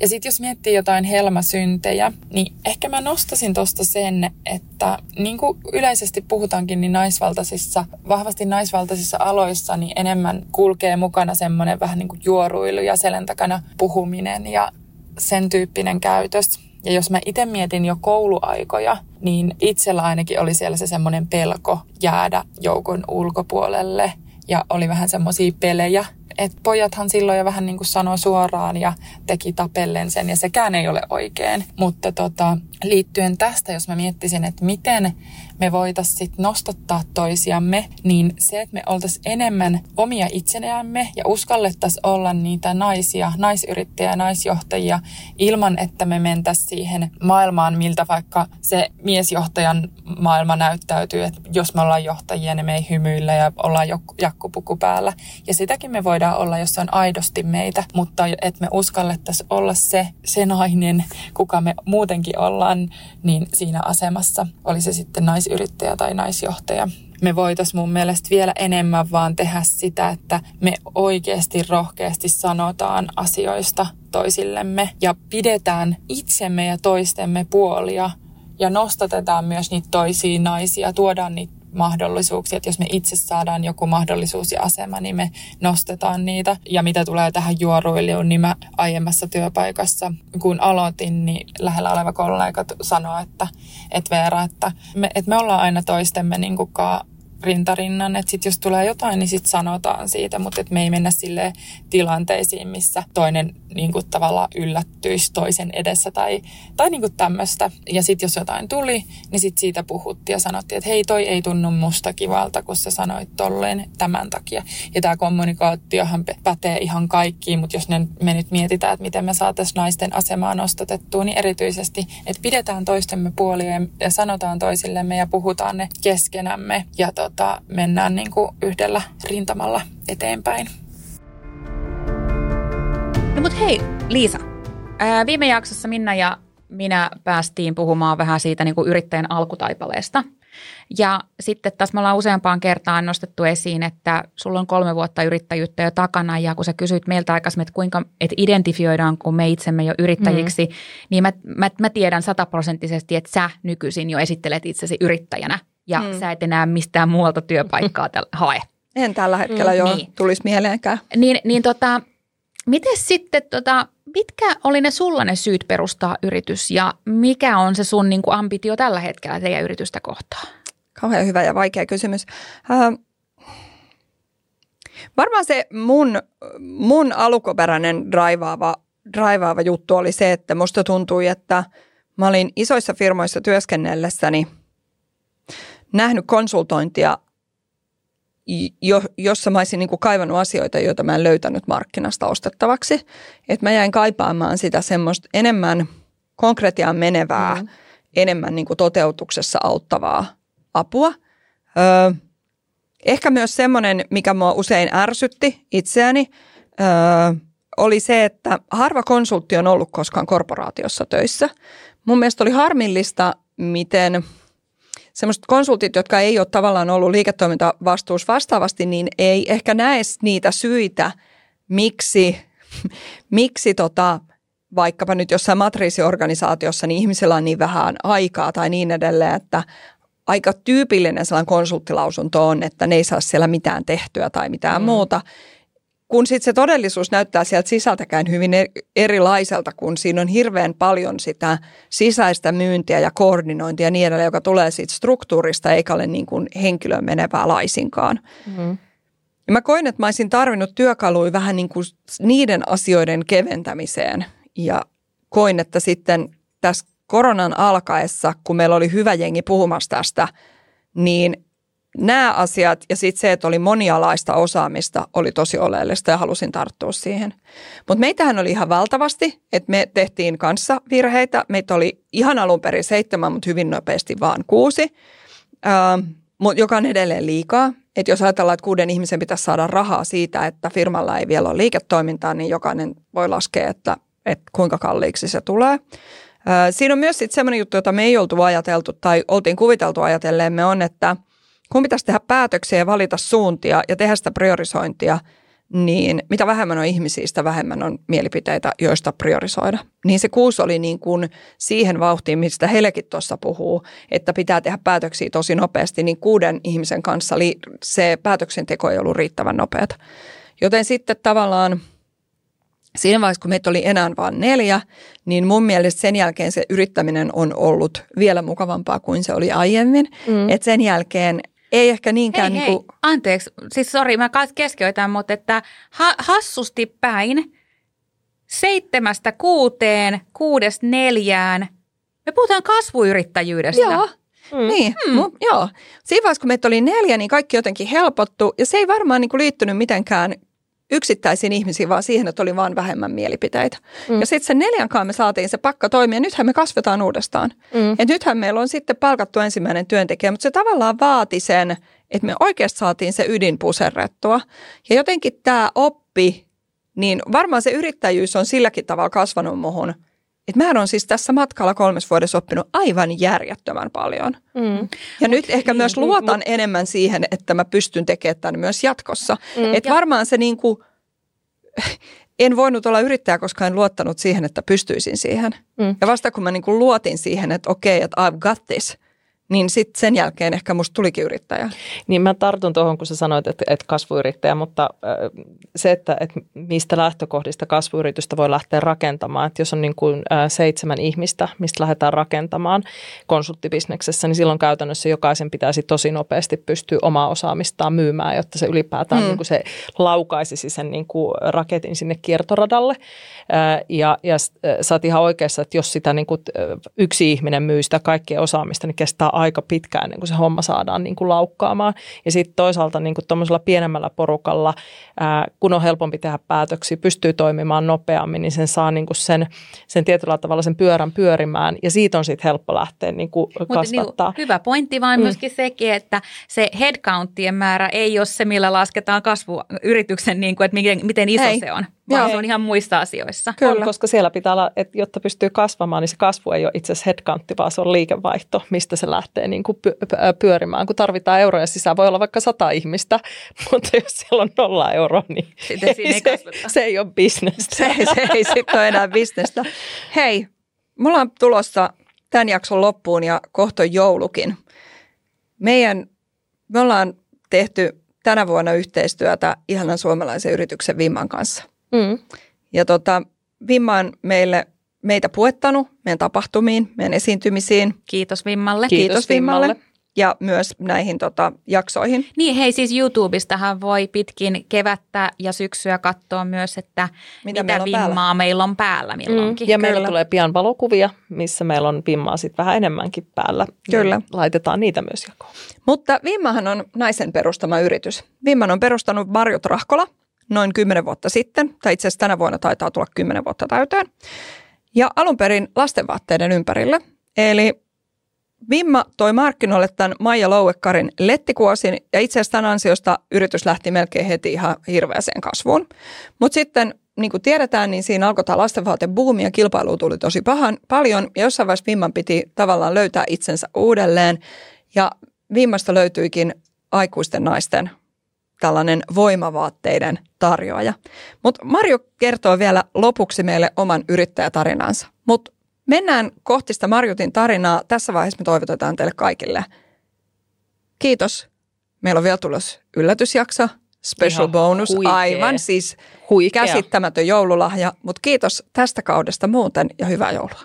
Speaker 7: Ja sitten jos miettii jotain helmasyntejä, niin ehkä mä nostasin tuosta sen, että niin kuin yleisesti puhutaankin, niin naisvaltaisissa, vahvasti naisvaltaisissa aloissa, niin enemmän kulkee mukana semmoinen vähän niin kuin juoruilu ja selän takana puhuminen ja sen tyyppinen käytös. Ja jos mä itse mietin jo kouluaikoja, niin itsellä ainakin oli siellä se semmoinen pelko jäädä joukon ulkopuolelle. Ja oli vähän semmoisia pelejä, että pojathan silloin jo vähän niin kuin sanoi suoraan ja teki tapellen sen ja sekään ei ole oikein. Mutta tota, liittyen tästä, jos mä miettisin, että miten me voitaisiin sit nostattaa toisiamme, niin se, että me oltaisiin enemmän omia itsenämme ja uskallettaisiin olla niitä naisia, naisyrittäjiä, naisjohtajia ilman, että me mentäisiin siihen maailmaan, miltä vaikka se miesjohtajan maailma näyttäytyy, että jos me ollaan johtajia, niin me ei hymyillä ja ollaan jakkupuku päällä. Ja sitäkin me voidaan olla, jos se on aidosti meitä, mutta että me uskallettaisiin olla se, se nainen, kuka me muutenkin ollaan, niin siinä asemassa oli se sitten nais naisyrittäjä tai naisjohtaja. Me voitaisiin mun mielestä vielä enemmän vaan tehdä sitä, että me oikeasti rohkeasti sanotaan asioista toisillemme ja pidetään itsemme ja toistemme puolia ja nostatetaan myös niitä toisia naisia, tuodaan niitä mahdollisuuksia, että jos me itse saadaan joku mahdollisuus ja asema, niin me nostetaan niitä. Ja mitä tulee tähän juoruiluun, niin mä aiemmassa työpaikassa, kun aloitin, niin lähellä oleva kollega sanoi, että, että Veera, että me, että me ollaan aina toistemme niin rintarinnan, että sit jos tulee jotain, niin sit sanotaan siitä, mutta et me ei mennä sille tilanteisiin, missä toinen niin kuin tavallaan yllättyisi toisen edessä tai, tai niin kuin tämmöistä. Ja sitten jos jotain tuli, niin sitten siitä puhuttiin ja sanottiin, että hei toi ei tunnu musta kivalta, kun sä sanoit tolleen tämän takia. Ja tämä kommunikaatiohan pätee ihan kaikkiin, mutta jos me nyt mietitään, että miten me saataisiin naisten asemaa nostatettua, niin erityisesti, että pidetään toistemme puolia ja, ja sanotaan toisillemme ja puhutaan ne keskenämme ja tota, mennään niin kuin yhdellä rintamalla eteenpäin.
Speaker 3: No mut hei, Liisa. Ää, viime jaksossa Minna ja minä päästiin puhumaan vähän siitä niin kuin yrittäjän alkutaipaleesta. Ja sitten taas me ollaan useampaan kertaan nostettu esiin, että sulla on kolme vuotta yrittäjyyttä jo takana ja kun sä kysyit meiltä aikaisemmin, että kuinka että identifioidaanko me itsemme jo yrittäjiksi, mm. niin mä, mä, mä tiedän sataprosenttisesti, että sä nykyisin jo esittelet itsesi yrittäjänä ja mm. sä et enää mistään muualta työpaikkaa hae.
Speaker 1: En tällä hetkellä mm, jo niin. tulisi mieleenkään.
Speaker 3: Niin, niin tota, Miten sitten, tota, mitkä oli ne sulla ne syyt perustaa yritys ja mikä on se sun niin kuin ambitio tällä hetkellä teidän yritystä kohtaan?
Speaker 1: Kauhean hyvä ja vaikea kysymys. Äh, varmaan se mun, mun alkuperäinen draivaava, draivaava juttu oli se, että musta tuntui, että mä olin isoissa firmoissa työskennellessäni nähnyt konsultointia jo, jossa mä olisin niin kuin kaivannut asioita, joita mä en löytänyt markkinasta ostettavaksi. Että mä jäin kaipaamaan sitä semmoista enemmän konkretiaan menevää, mm-hmm. enemmän niin kuin toteutuksessa auttavaa apua. Öö, ehkä myös semmoinen, mikä mua usein ärsytti itseäni, öö, oli se, että harva konsultti on ollut koskaan korporaatiossa töissä. Mun mielestä oli harmillista, miten – semmoiset konsultit, jotka ei ole tavallaan ollut liiketoimintavastuus vastaavasti, niin ei ehkä näe niitä syitä, miksi, miksi tota, vaikkapa nyt jossain matriisiorganisaatiossa niin ihmisellä on niin vähän aikaa tai niin edelleen, että aika tyypillinen sellainen konsulttilausunto on, että ne ei saa siellä mitään tehtyä tai mitään mm. muuta kun sitten se todellisuus näyttää sieltä sisältäkään hyvin erilaiselta, kun siinä on hirveän paljon sitä sisäistä myyntiä ja koordinointia ja niin edelleen, joka tulee siitä struktuurista eikä ole niin kuin henkilöön menevää laisinkaan. Mm-hmm. Ja mä koin, että mä olisin tarvinnut työkaluja vähän niin kuin niiden asioiden keventämiseen ja koin, että sitten tässä koronan alkaessa, kun meillä oli hyvä jengi puhumassa tästä, niin nämä asiat ja sitten se, että oli monialaista osaamista, oli tosi oleellista ja halusin tarttua siihen. Mutta meitähän oli ihan valtavasti, että me tehtiin kanssa virheitä. Meitä oli ihan alun perin seitsemän, mutta hyvin nopeasti vaan kuusi, äh, mutta joka on edelleen liikaa. Että jos ajatellaan, että kuuden ihmisen pitäisi saada rahaa siitä, että firmalla ei vielä ole liiketoimintaa, niin jokainen voi laskea, että, että kuinka kalliiksi se tulee. Siinä on myös sitten semmoinen juttu, jota me ei oltu ajateltu tai oltiin kuviteltu ajatelleemme on, että – kun pitäisi tehdä päätöksiä ja valita suuntia ja tehdä sitä priorisointia, niin mitä vähemmän on ihmisiä, sitä vähemmän on mielipiteitä, joista priorisoida. Niin se kuusi oli niin kuin siihen vauhtiin, mistä Helekin tuossa puhuu, että pitää tehdä päätöksiä tosi nopeasti, niin kuuden ihmisen kanssa se päätöksenteko ei ollut riittävän nopeata. Joten sitten tavallaan siinä vaiheessa, kun meitä oli enää vain neljä, niin mun mielestä sen jälkeen se yrittäminen on ollut vielä mukavampaa kuin se oli aiemmin. Mm. Et sen jälkeen ei ehkä niinkään...
Speaker 3: Hei,
Speaker 1: niin kuin,
Speaker 3: hei. Anteeksi, siis sori, mä keskeytän, mutta että ha- hassusti päin seitsemästä kuuteen, kuudesta neljään. Me puhutaan kasvuyrittäjyydestä.
Speaker 1: Joo, mm. niin, mm. Mu, joo. Siinä vaiheessa, kun meitä oli neljä, niin kaikki jotenkin helpottu. Ja se ei varmaan niin kuin liittynyt mitenkään yksittäisiin ihmisiin, vaan siihen, että oli vaan vähemmän mielipiteitä. Mm. Ja sitten sen neljänkaan me saatiin se pakka toimia. Nythän me kasvetaan uudestaan. Mm. Et nythän meillä on sitten palkattu ensimmäinen työntekijä, mutta se tavallaan vaati sen, että me oikeasti saatiin se ydin puserrettua. Ja jotenkin tämä oppi, niin varmaan se yrittäjyys on silläkin tavalla kasvanut muhun, että mä on siis tässä matkalla kolmes vuodessa oppinut aivan järjettömän paljon. Mm. Ja nyt ehkä myös luotan mm. enemmän siihen, että mä pystyn tekemään tämän myös jatkossa. Mm. Että varmaan se niin kuin, en voinut olla yrittäjä, koska en luottanut siihen, että pystyisin siihen. Mm. Ja vasta kun mä niin kuin luotin siihen, että okei, okay, että I've got this – niin sitten sen jälkeen ehkä musta tulikin yrittäjä.
Speaker 2: Niin mä tartun tuohon, kun sä sanoit, että, että kasvuyrittäjä, mutta se, että, että mistä lähtökohdista kasvuyritystä voi lähteä rakentamaan, että jos on niin kuin seitsemän ihmistä, mistä lähdetään rakentamaan konsulttibisneksessä, niin silloin käytännössä jokaisen pitäisi tosi nopeasti pystyä omaa osaamistaan myymään, jotta se ylipäätään mm. niin kuin se laukaisisi sen niin kuin raketin sinne kiertoradalle. Ja, ja sä oot ihan oikeassa, että jos sitä niin kuin yksi ihminen myy sitä kaikkea osaamista, niin kestää aika pitkään ennen kuin se homma saadaan niin kuin laukkaamaan. Ja sitten toisaalta niin kuin pienemmällä porukalla, ää, kun on helpompi tehdä päätöksiä, pystyy toimimaan nopeammin, niin sen saa niin kuin sen, sen tietyllä tavalla sen pyörän pyörimään. Ja siitä on sitten helppo lähteä niin kuin kasvattaa.
Speaker 3: Niin, hyvä pointti, vaan mm. myöskin sekin, että se headcountien määrä ei ole se, millä lasketaan kasvuyrityksen, niin kuin, että miten, miten iso ei. se on vaan Joo. se on ihan muissa asioissa.
Speaker 2: Kyllä. On, koska siellä pitää olla, että jotta pystyy kasvamaan, niin se kasvu ei ole itse asiassa headcountti, vaan se on liikevaihto, mistä se lähtee niin kuin pyörimään. Kun tarvitaan euroja sisään, voi olla vaikka sata ihmistä, mutta jos siellä on nolla euroa, niin
Speaker 3: ei, ei se,
Speaker 2: se ei ole bisnestä.
Speaker 1: Se, se ei sitten ole enää bisnestä. Hei, mulla on tulossa tämän jakson loppuun ja kohta joulukin. Meidän, me ollaan tehty tänä vuonna yhteistyötä ihanan suomalaisen yrityksen Vimman kanssa. Mm. Ja tota, Vimma on meille, meitä puettanut meidän tapahtumiin, meidän esiintymisiin.
Speaker 3: Kiitos Vimmalle.
Speaker 1: Kiitos, Kiitos Vimmalle. Vimmalle. Ja myös näihin tota, jaksoihin.
Speaker 3: Niin hei siis YouTubestahan voi pitkin kevättä ja syksyä katsoa myös, että mitä, mitä meillä vimmaa päällä. meillä on päällä milloinkin.
Speaker 2: Mm. Ja Kyllä. meillä tulee pian valokuvia, missä meillä on vimmaa sitten vähän enemmänkin päällä. Kyllä. Ja laitetaan niitä myös jakoon.
Speaker 1: Mutta Vimmahan on naisen perustama yritys. Vimman on perustanut Marjut Rahkola – noin 10 vuotta sitten, tai itse asiassa tänä vuonna taitaa tulla 10 vuotta täyteen. Ja alun perin lastenvaatteiden ympärille. Eli Vimma toi markkinoille tämän Maija Louekarin lettikuosin ja itse asiassa tämän ansiosta yritys lähti melkein heti ihan hirveäseen kasvuun. Mutta sitten niin kuin tiedetään, niin siinä alkoi tämä lastenvaatebuumi ja kilpailu tuli tosi pahan, paljon. Ja jossain vaiheessa Vimman piti tavallaan löytää itsensä uudelleen. Ja Vimmasta löytyikin aikuisten naisten tällainen voimavaatteiden tarjoaja. Mutta Marjo kertoo vielä lopuksi meille oman yrittäjätarinansa. Mutta mennään kohti sitä Marjutin tarinaa. Tässä vaiheessa me toivotetaan teille kaikille. Kiitos. Meillä on vielä tulos yllätysjakso, special Ihan bonus, huikea. aivan siis huikea. käsittämätön joululahja. Mutta kiitos tästä kaudesta muuten ja hyvää joulua.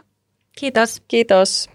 Speaker 3: Kiitos.
Speaker 2: Kiitos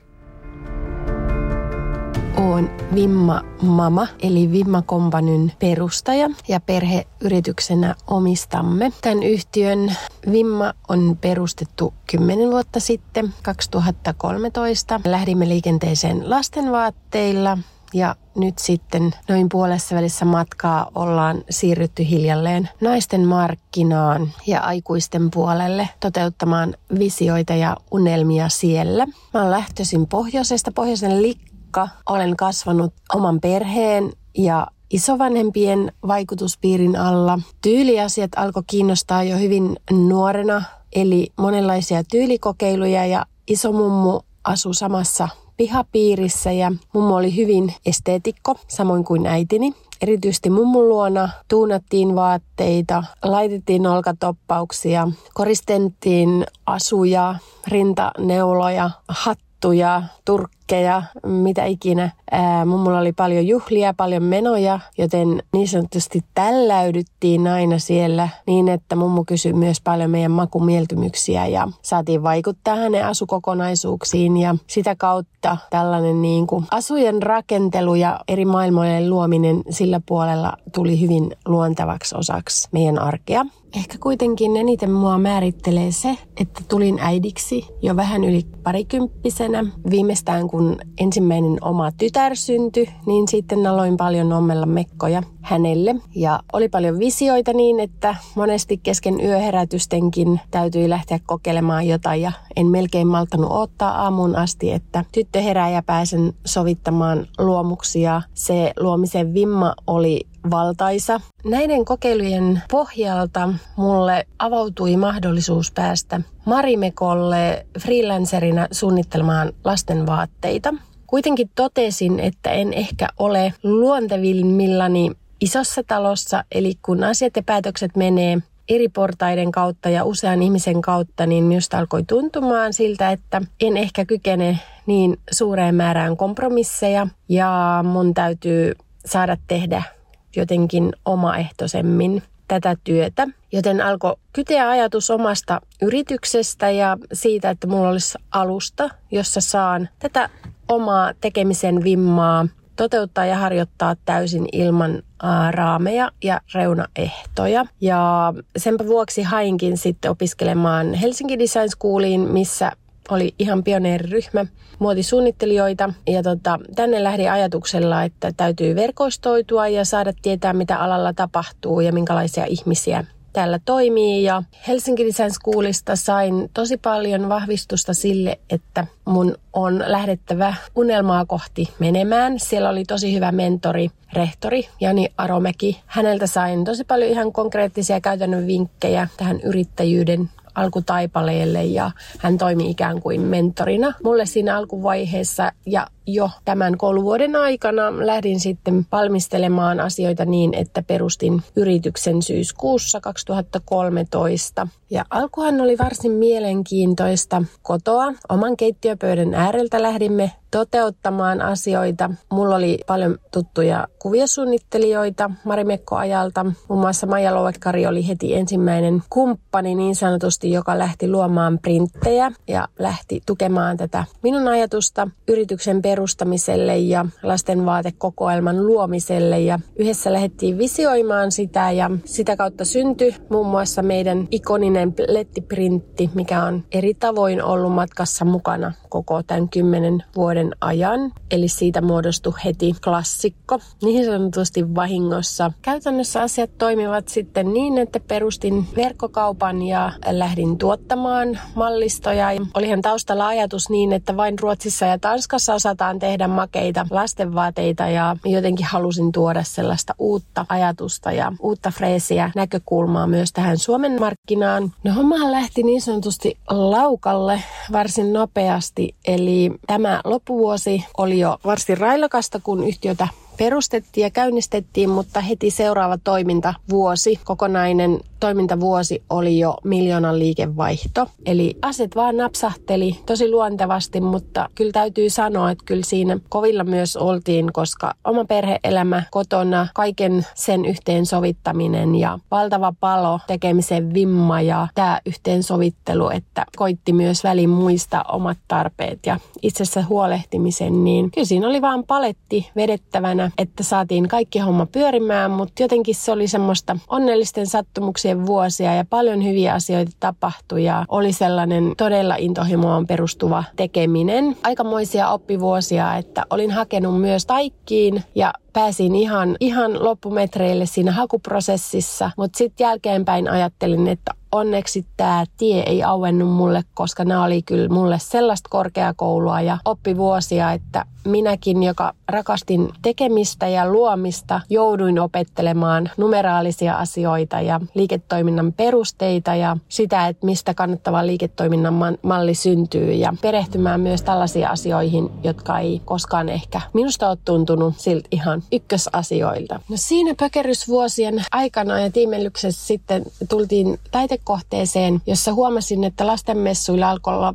Speaker 8: oon Vimma Mama, eli Vimma Kompanyn perustaja ja perheyrityksenä omistamme. Tämän yhtiön Vimma on perustettu 10 vuotta sitten, 2013. Lähdimme liikenteeseen lastenvaatteilla ja nyt sitten noin puolessa välissä matkaa ollaan siirrytty hiljalleen naisten markkinaan ja aikuisten puolelle toteuttamaan visioita ja unelmia siellä. Mä oon lähtöisin pohjoisesta, pohjoisen lik- saakka olen kasvanut oman perheen ja isovanhempien vaikutuspiirin alla. Tyyliasiat alkoi kiinnostaa jo hyvin nuorena, eli monenlaisia tyylikokeiluja ja isomummu asui samassa pihapiirissä ja mummo oli hyvin esteetikko, samoin kuin äitini. Erityisesti mummun luona tuunattiin vaatteita, laitettiin olkatoppauksia, koristettiin asuja, rintaneuloja, hattuja, turkkeja vinkkejä, mitä ikinä. Ää, mummulla oli paljon juhlia, paljon menoja, joten niin sanotusti tälläydyttiin aina siellä niin, että mummu kysyi myös paljon meidän makumieltymyksiä ja saatiin vaikuttaa hänen asukokonaisuuksiin ja sitä kautta tällainen niin kuin asujen rakentelu ja eri maailmojen luominen sillä puolella tuli hyvin luontevaksi osaksi meidän arkea. Ehkä kuitenkin eniten mua määrittelee se, että tulin äidiksi jo vähän yli parikymppisenä. Viimeistään kun ensimmäinen oma tytär syntyi, niin sitten aloin paljon ommella mekkoja hänelle. Ja oli paljon visioita niin, että monesti kesken yöherätystenkin täytyi lähteä kokeilemaan jotain ja en melkein maltanut ottaa aamuun asti, että tyttö herää ja pääsen sovittamaan luomuksia. Se luomisen vimma oli valtaisa. Näiden kokeilujen pohjalta mulle avautui mahdollisuus päästä Marimekolle freelancerina suunnittelemaan lasten vaatteita. Kuitenkin totesin, että en ehkä ole luontevimmillani isossa talossa, eli kun asiat ja päätökset menee eri portaiden kautta ja usean ihmisen kautta, niin minusta alkoi tuntumaan siltä, että en ehkä kykene niin suureen määrään kompromisseja ja mun täytyy saada tehdä jotenkin omaehtoisemmin tätä työtä. Joten alkoi kyteä ajatus omasta yrityksestä ja siitä, että mulla olisi alusta, jossa saan tätä omaa tekemisen vimmaa toteuttaa ja harjoittaa täysin ilman raameja ja reunaehtoja. Ja senpä vuoksi hainkin sitten opiskelemaan Helsinki Design Schooliin, missä oli ihan pioneeriryhmä muotisuunnittelijoita. Ja tota, tänne lähdin ajatuksella, että täytyy verkostoitua ja saada tietää, mitä alalla tapahtuu ja minkälaisia ihmisiä täällä toimii ja Helsinki Design Schoolista sain tosi paljon vahvistusta sille, että mun on lähdettävä unelmaa kohti menemään. Siellä oli tosi hyvä mentori, rehtori Jani Aromäki. Häneltä sain tosi paljon ihan konkreettisia käytännön vinkkejä tähän yrittäjyyden alkutaipaleelle ja hän toimi ikään kuin mentorina mulle siinä alkuvaiheessa ja jo tämän kouluvuoden aikana lähdin sitten valmistelemaan asioita niin, että perustin yrityksen syyskuussa 2013. Ja alkuhan oli varsin mielenkiintoista kotoa. Oman keittiöpöydän ääreltä lähdimme toteuttamaan asioita. Mulla oli paljon tuttuja kuviosuunnittelijoita Marimekko-ajalta. Muun muassa Maija Lovekkari oli heti ensimmäinen kumppani niin sanotusti, joka lähti luomaan printtejä ja lähti tukemaan tätä minun ajatusta yrityksen perustamiselle ja lastenvaatekokoelman luomiselle. Ja yhdessä lähdettiin visioimaan sitä ja sitä kautta syntyi muun muassa meidän ikoninen lettiprintti, mikä on eri tavoin ollut matkassa mukana koko tämän kymmenen vuoden ajan. Eli siitä muodostui heti klassikko, niin sanotusti vahingossa. Käytännössä asiat toimivat sitten niin, että perustin verkkokaupan ja lähdin tuottamaan mallistoja. Olihan taustalla ajatus niin, että vain Ruotsissa ja Tanskassa osataan tehdä makeita lastenvaateita ja jotenkin halusin tuoda sellaista uutta ajatusta ja uutta freesiä näkökulmaa myös tähän Suomen markkinaan. No hommahan lähti niin sanotusti laukalle varsin nopeasti, eli tämä loppuvuosi oli jo varsin railakasta, kun yhtiötä perustettiin ja käynnistettiin, mutta heti seuraava toimintavuosi, kokonainen toimintavuosi oli jo miljoonan liikevaihto. Eli aset vaan napsahteli tosi luontevasti, mutta kyllä täytyy sanoa, että kyllä siinä kovilla myös oltiin, koska oma perheelämä kotona, kaiken sen yhteensovittaminen ja valtava palo, tekemisen vimma ja tämä yhteensovittelu, että koitti myös välin muista omat tarpeet ja itsessä huolehtimisen, niin kyllä siinä oli vaan paletti vedettävänä, että saatiin kaikki homma pyörimään, mutta jotenkin se oli semmoista onnellisten sattumuksia vuosien vuosia ja paljon hyviä asioita tapahtui ja oli sellainen todella intohimoon perustuva tekeminen. Aikamoisia oppivuosia, että olin hakenut myös taikkiin ja pääsin ihan, ihan loppumetreille siinä hakuprosessissa, mutta sitten jälkeenpäin ajattelin, että onneksi tämä tie ei auennut mulle, koska nämä oli kyllä mulle sellaista korkeakoulua ja oppivuosia, että minäkin, joka rakastin tekemistä ja luomista, jouduin opettelemaan numeraalisia asioita ja liiketoiminnan perusteita ja sitä, että mistä kannattava liiketoiminnan malli syntyy ja perehtymään myös tällaisiin asioihin, jotka ei koskaan ehkä minusta ole tuntunut siltä ihan ykkösasioilta. No siinä pökerysvuosien aikana ja tiimellyksessä sitten tultiin taitekohteeseen, jossa huomasin, että lastenmessuilla alkoi olla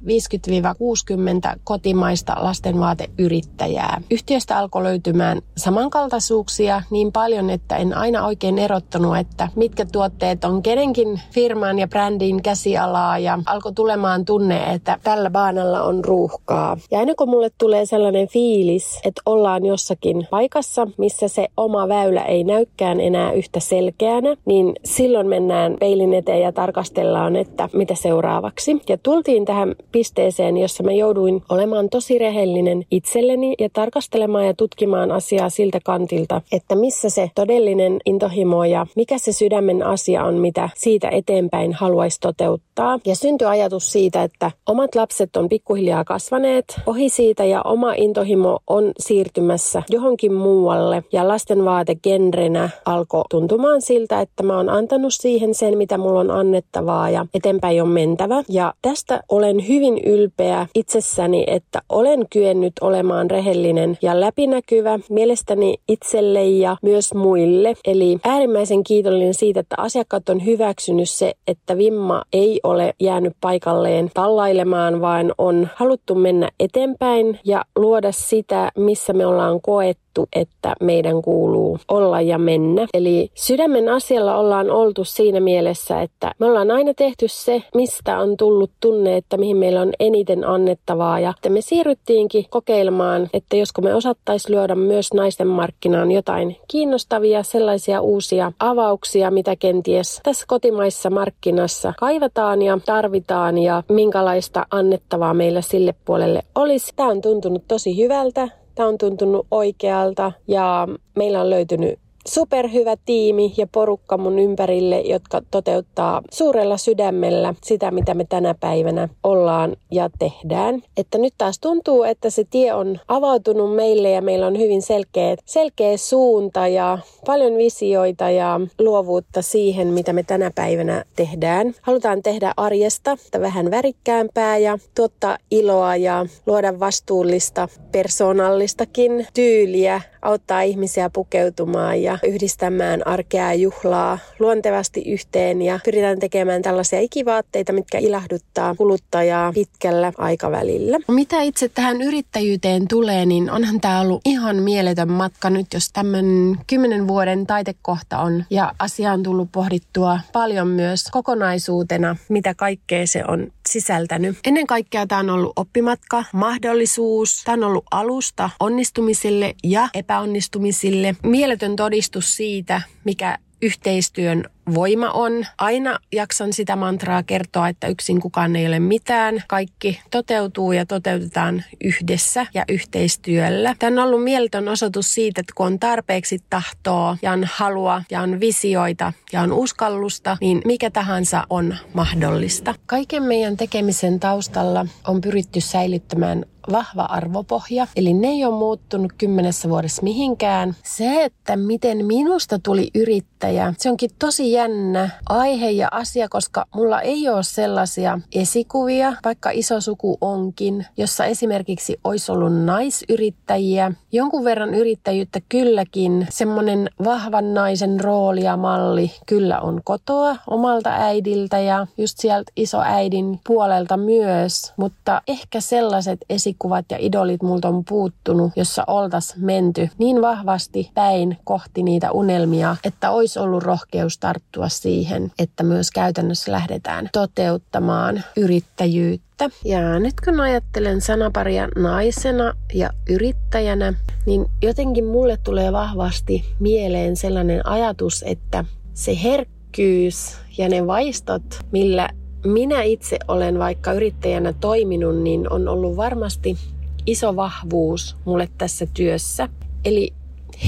Speaker 8: 50-60 kotimaista lastenvaateyrittäjää. Yhtiöstä alkoi löytymään samankaltaisuuksia niin paljon, että en aina oikein erottanut, että mitkä tuotteet on kenenkin firman ja brändin käsialaa ja alkoi tulemaan tunne, että tällä baanalla on ruuhkaa. Ja aina kun mulle tulee sellainen fiilis, että ollaan jossakin paikassa, missä se oma väylä ei näykään enää yhtä selkeänä, niin silloin mennään peilin eteen ja tarkastellaan, että mitä seuraavaksi. Ja tultiin tähän pisteeseen, jossa mä jouduin olemaan tosi rehellinen itselleni ja tarkastelemaan ja tutkimaan asiaa siltä kantilta, että missä se todellinen intohimo ja mikä se sydämen asia on, mitä siitä eteenpäin haluaisi toteuttaa. Ja syntyi ajatus siitä, että omat lapset on pikkuhiljaa kasvaneet ohi siitä ja oma intohimo on siirtymässä johonkin muualle. Ja lastenvaate genrenä alkoi tuntumaan siltä, että mä oon antanut siihen sen, mitä mulla on annettavaa ja eteenpäin on mentävä. Ja tästä olen hyvin ylpeä itsessäni, että olen kyennyt olemaan rehellinen ja läpinäkyvä mielestäni itselle ja myös muille. Eli äärimmäisen kiitollinen siitä, että asiakkaat on hyväksynyt se, että vimma ei ole jäänyt paikalleen tallailemaan, vaan on haluttu mennä eteenpäin ja luoda sitä, missä me ollaan koettu opittu, että meidän kuuluu olla ja mennä. Eli sydämen asialla ollaan oltu siinä mielessä, että me ollaan aina tehty se, mistä on tullut tunne, että mihin meillä on eniten annettavaa. Ja me siirryttiinkin kokeilemaan, että josko me osattaisiin lyödä myös naisten markkinaan jotain kiinnostavia, sellaisia uusia avauksia, mitä kenties tässä kotimaissa markkinassa kaivataan ja tarvitaan ja minkälaista annettavaa meillä sille puolelle olisi. Tämä on tuntunut tosi hyvältä. Tämä on tuntunut oikealta ja meillä on löytynyt superhyvä tiimi ja porukka mun ympärille, jotka toteuttaa suurella sydämellä sitä, mitä me tänä päivänä ollaan ja tehdään. Että nyt taas tuntuu, että se tie on avautunut meille ja meillä on hyvin selkeä, selkeä suunta ja paljon visioita ja luovuutta siihen, mitä me tänä päivänä tehdään. Halutaan tehdä arjesta vähän värikkäämpää ja tuottaa iloa ja luoda vastuullista, persoonallistakin tyyliä, auttaa ihmisiä pukeutumaan ja yhdistämään arkea ja juhlaa luontevasti yhteen ja pyritään tekemään tällaisia ikivaatteita, mitkä ilahduttaa kuluttajaa pitkällä aikavälillä. Mitä itse tähän yrittäjyyteen tulee, niin onhan tämä ollut ihan mieletön matka nyt, jos tämmöinen kymmenen vuoden taitekohta on ja asia on tullut pohdittua paljon myös kokonaisuutena, mitä kaikkea se on sisältänyt. Ennen kaikkea tämä on ollut oppimatka, mahdollisuus, tämä on ollut alusta onnistumisille ja epäonnistumisille. Mieletön todistus siitä, mikä yhteistyön voima on. Aina jaksan sitä mantraa kertoa, että yksin kukaan ei ole mitään. Kaikki toteutuu ja toteutetaan yhdessä ja yhteistyöllä. Tämä on ollut mieletön osoitus siitä, että kun on tarpeeksi tahtoa ja on halua ja on visioita ja on uskallusta, niin mikä tahansa on mahdollista. Kaiken meidän tekemisen taustalla on pyritty säilyttämään vahva arvopohja, eli ne ei ole muuttunut kymmenessä vuodessa mihinkään. Se, että miten minusta tuli yrittäjä, se onkin tosi jännä aihe ja asia, koska mulla ei ole sellaisia esikuvia, vaikka iso suku onkin, jossa esimerkiksi olisi ollut naisyrittäjiä. Jonkun verran yrittäjyyttä kylläkin, semmoinen vahvan naisen rooli ja malli kyllä on kotoa omalta äidiltä ja just sieltä isoäidin puolelta myös, mutta ehkä sellaiset esikuvat ja idolit multa on puuttunut, jossa oltas menty niin vahvasti päin kohti niitä unelmia, että olisi ollut rohkeus tarttua siihen, että myös käytännössä lähdetään toteuttamaan yrittäjyyttä. Ja nyt kun ajattelen sanaparia naisena ja yrittäjänä, niin jotenkin mulle tulee vahvasti mieleen sellainen ajatus, että se herkkyys ja ne vaistot, millä minä itse olen vaikka yrittäjänä toiminut, niin on ollut varmasti iso vahvuus mulle tässä työssä. Eli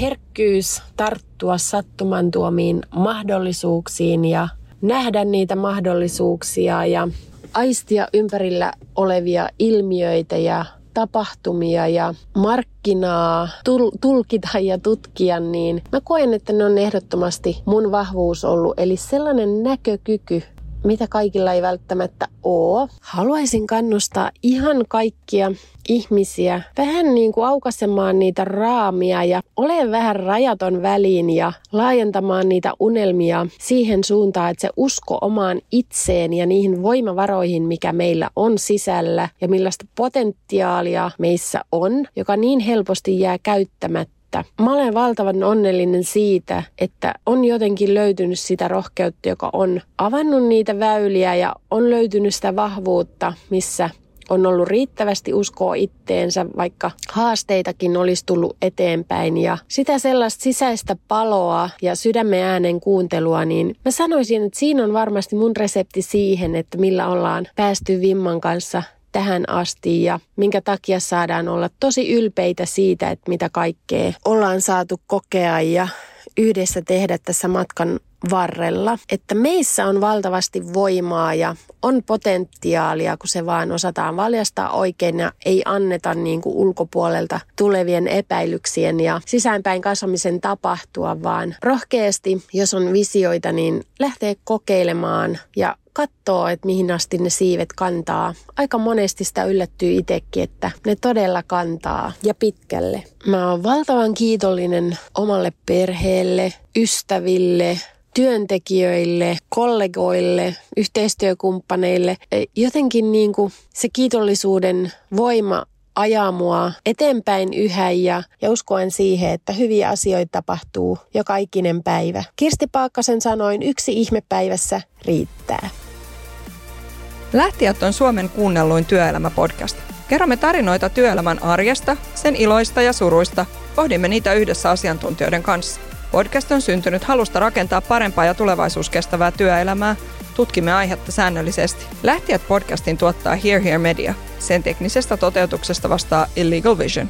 Speaker 8: herkkyys tarttua sattuman tuomiin mahdollisuuksiin ja nähdä niitä mahdollisuuksia ja aistia ympärillä olevia ilmiöitä ja tapahtumia ja markkinaa tul- tulkita ja tutkia, niin mä koen, että ne on ehdottomasti mun vahvuus ollut. Eli sellainen näkökyky, mitä kaikilla ei välttämättä ole. Haluaisin kannustaa ihan kaikkia ihmisiä vähän niin kuin aukasemaan niitä raamia ja ole vähän rajaton väliin ja laajentamaan niitä unelmia siihen suuntaan, että se usko omaan itseen ja niihin voimavaroihin, mikä meillä on sisällä ja millaista potentiaalia meissä on, joka niin helposti jää käyttämättä että mä olen valtavan onnellinen siitä, että on jotenkin löytynyt sitä rohkeutta, joka on avannut niitä väyliä ja on löytynyt sitä vahvuutta, missä on ollut riittävästi uskoa itteensä, vaikka haasteitakin olisi tullut eteenpäin. Ja sitä sellaista sisäistä paloa ja sydämen äänen kuuntelua, niin mä sanoisin, että siinä on varmasti mun resepti siihen, että millä ollaan päästy Vimman kanssa tähän asti ja minkä takia saadaan olla tosi ylpeitä siitä, että mitä kaikkea ollaan saatu kokea ja yhdessä tehdä tässä matkan varrella, että meissä on valtavasti voimaa ja on potentiaalia, kun se vaan osataan valjastaa oikein ja ei anneta niin kuin ulkopuolelta tulevien epäilyksien ja sisäänpäin kasvamisen tapahtua, vaan rohkeasti, jos on visioita, niin lähtee kokeilemaan ja katsoo, että mihin asti ne siivet kantaa. Aika monesti sitä yllättyy itsekin, että ne todella kantaa ja pitkälle. Mä oon valtavan kiitollinen omalle perheelle, ystäville, työntekijöille, kollegoille, yhteistyökumppaneille. E, jotenkin niin kuin se kiitollisuuden voima ajaa mua eteenpäin yhä ja, ja uskoen siihen, että hyviä asioita tapahtuu joka ikinen päivä. Kirsti Paakkasen sanoin, yksi ihme päivässä riittää.
Speaker 1: Lähtijät on Suomen kuunnelluin työelämäpodcast. Kerromme tarinoita työelämän arjesta, sen iloista ja suruista. Pohdimme niitä yhdessä asiantuntijoiden kanssa. Podcast on syntynyt halusta rakentaa parempaa ja tulevaisuuskestävää työelämää. Tutkimme aihetta säännöllisesti. Lähtijät podcastin tuottaa Here Here Media. Sen teknisestä toteutuksesta vastaa Illegal Vision.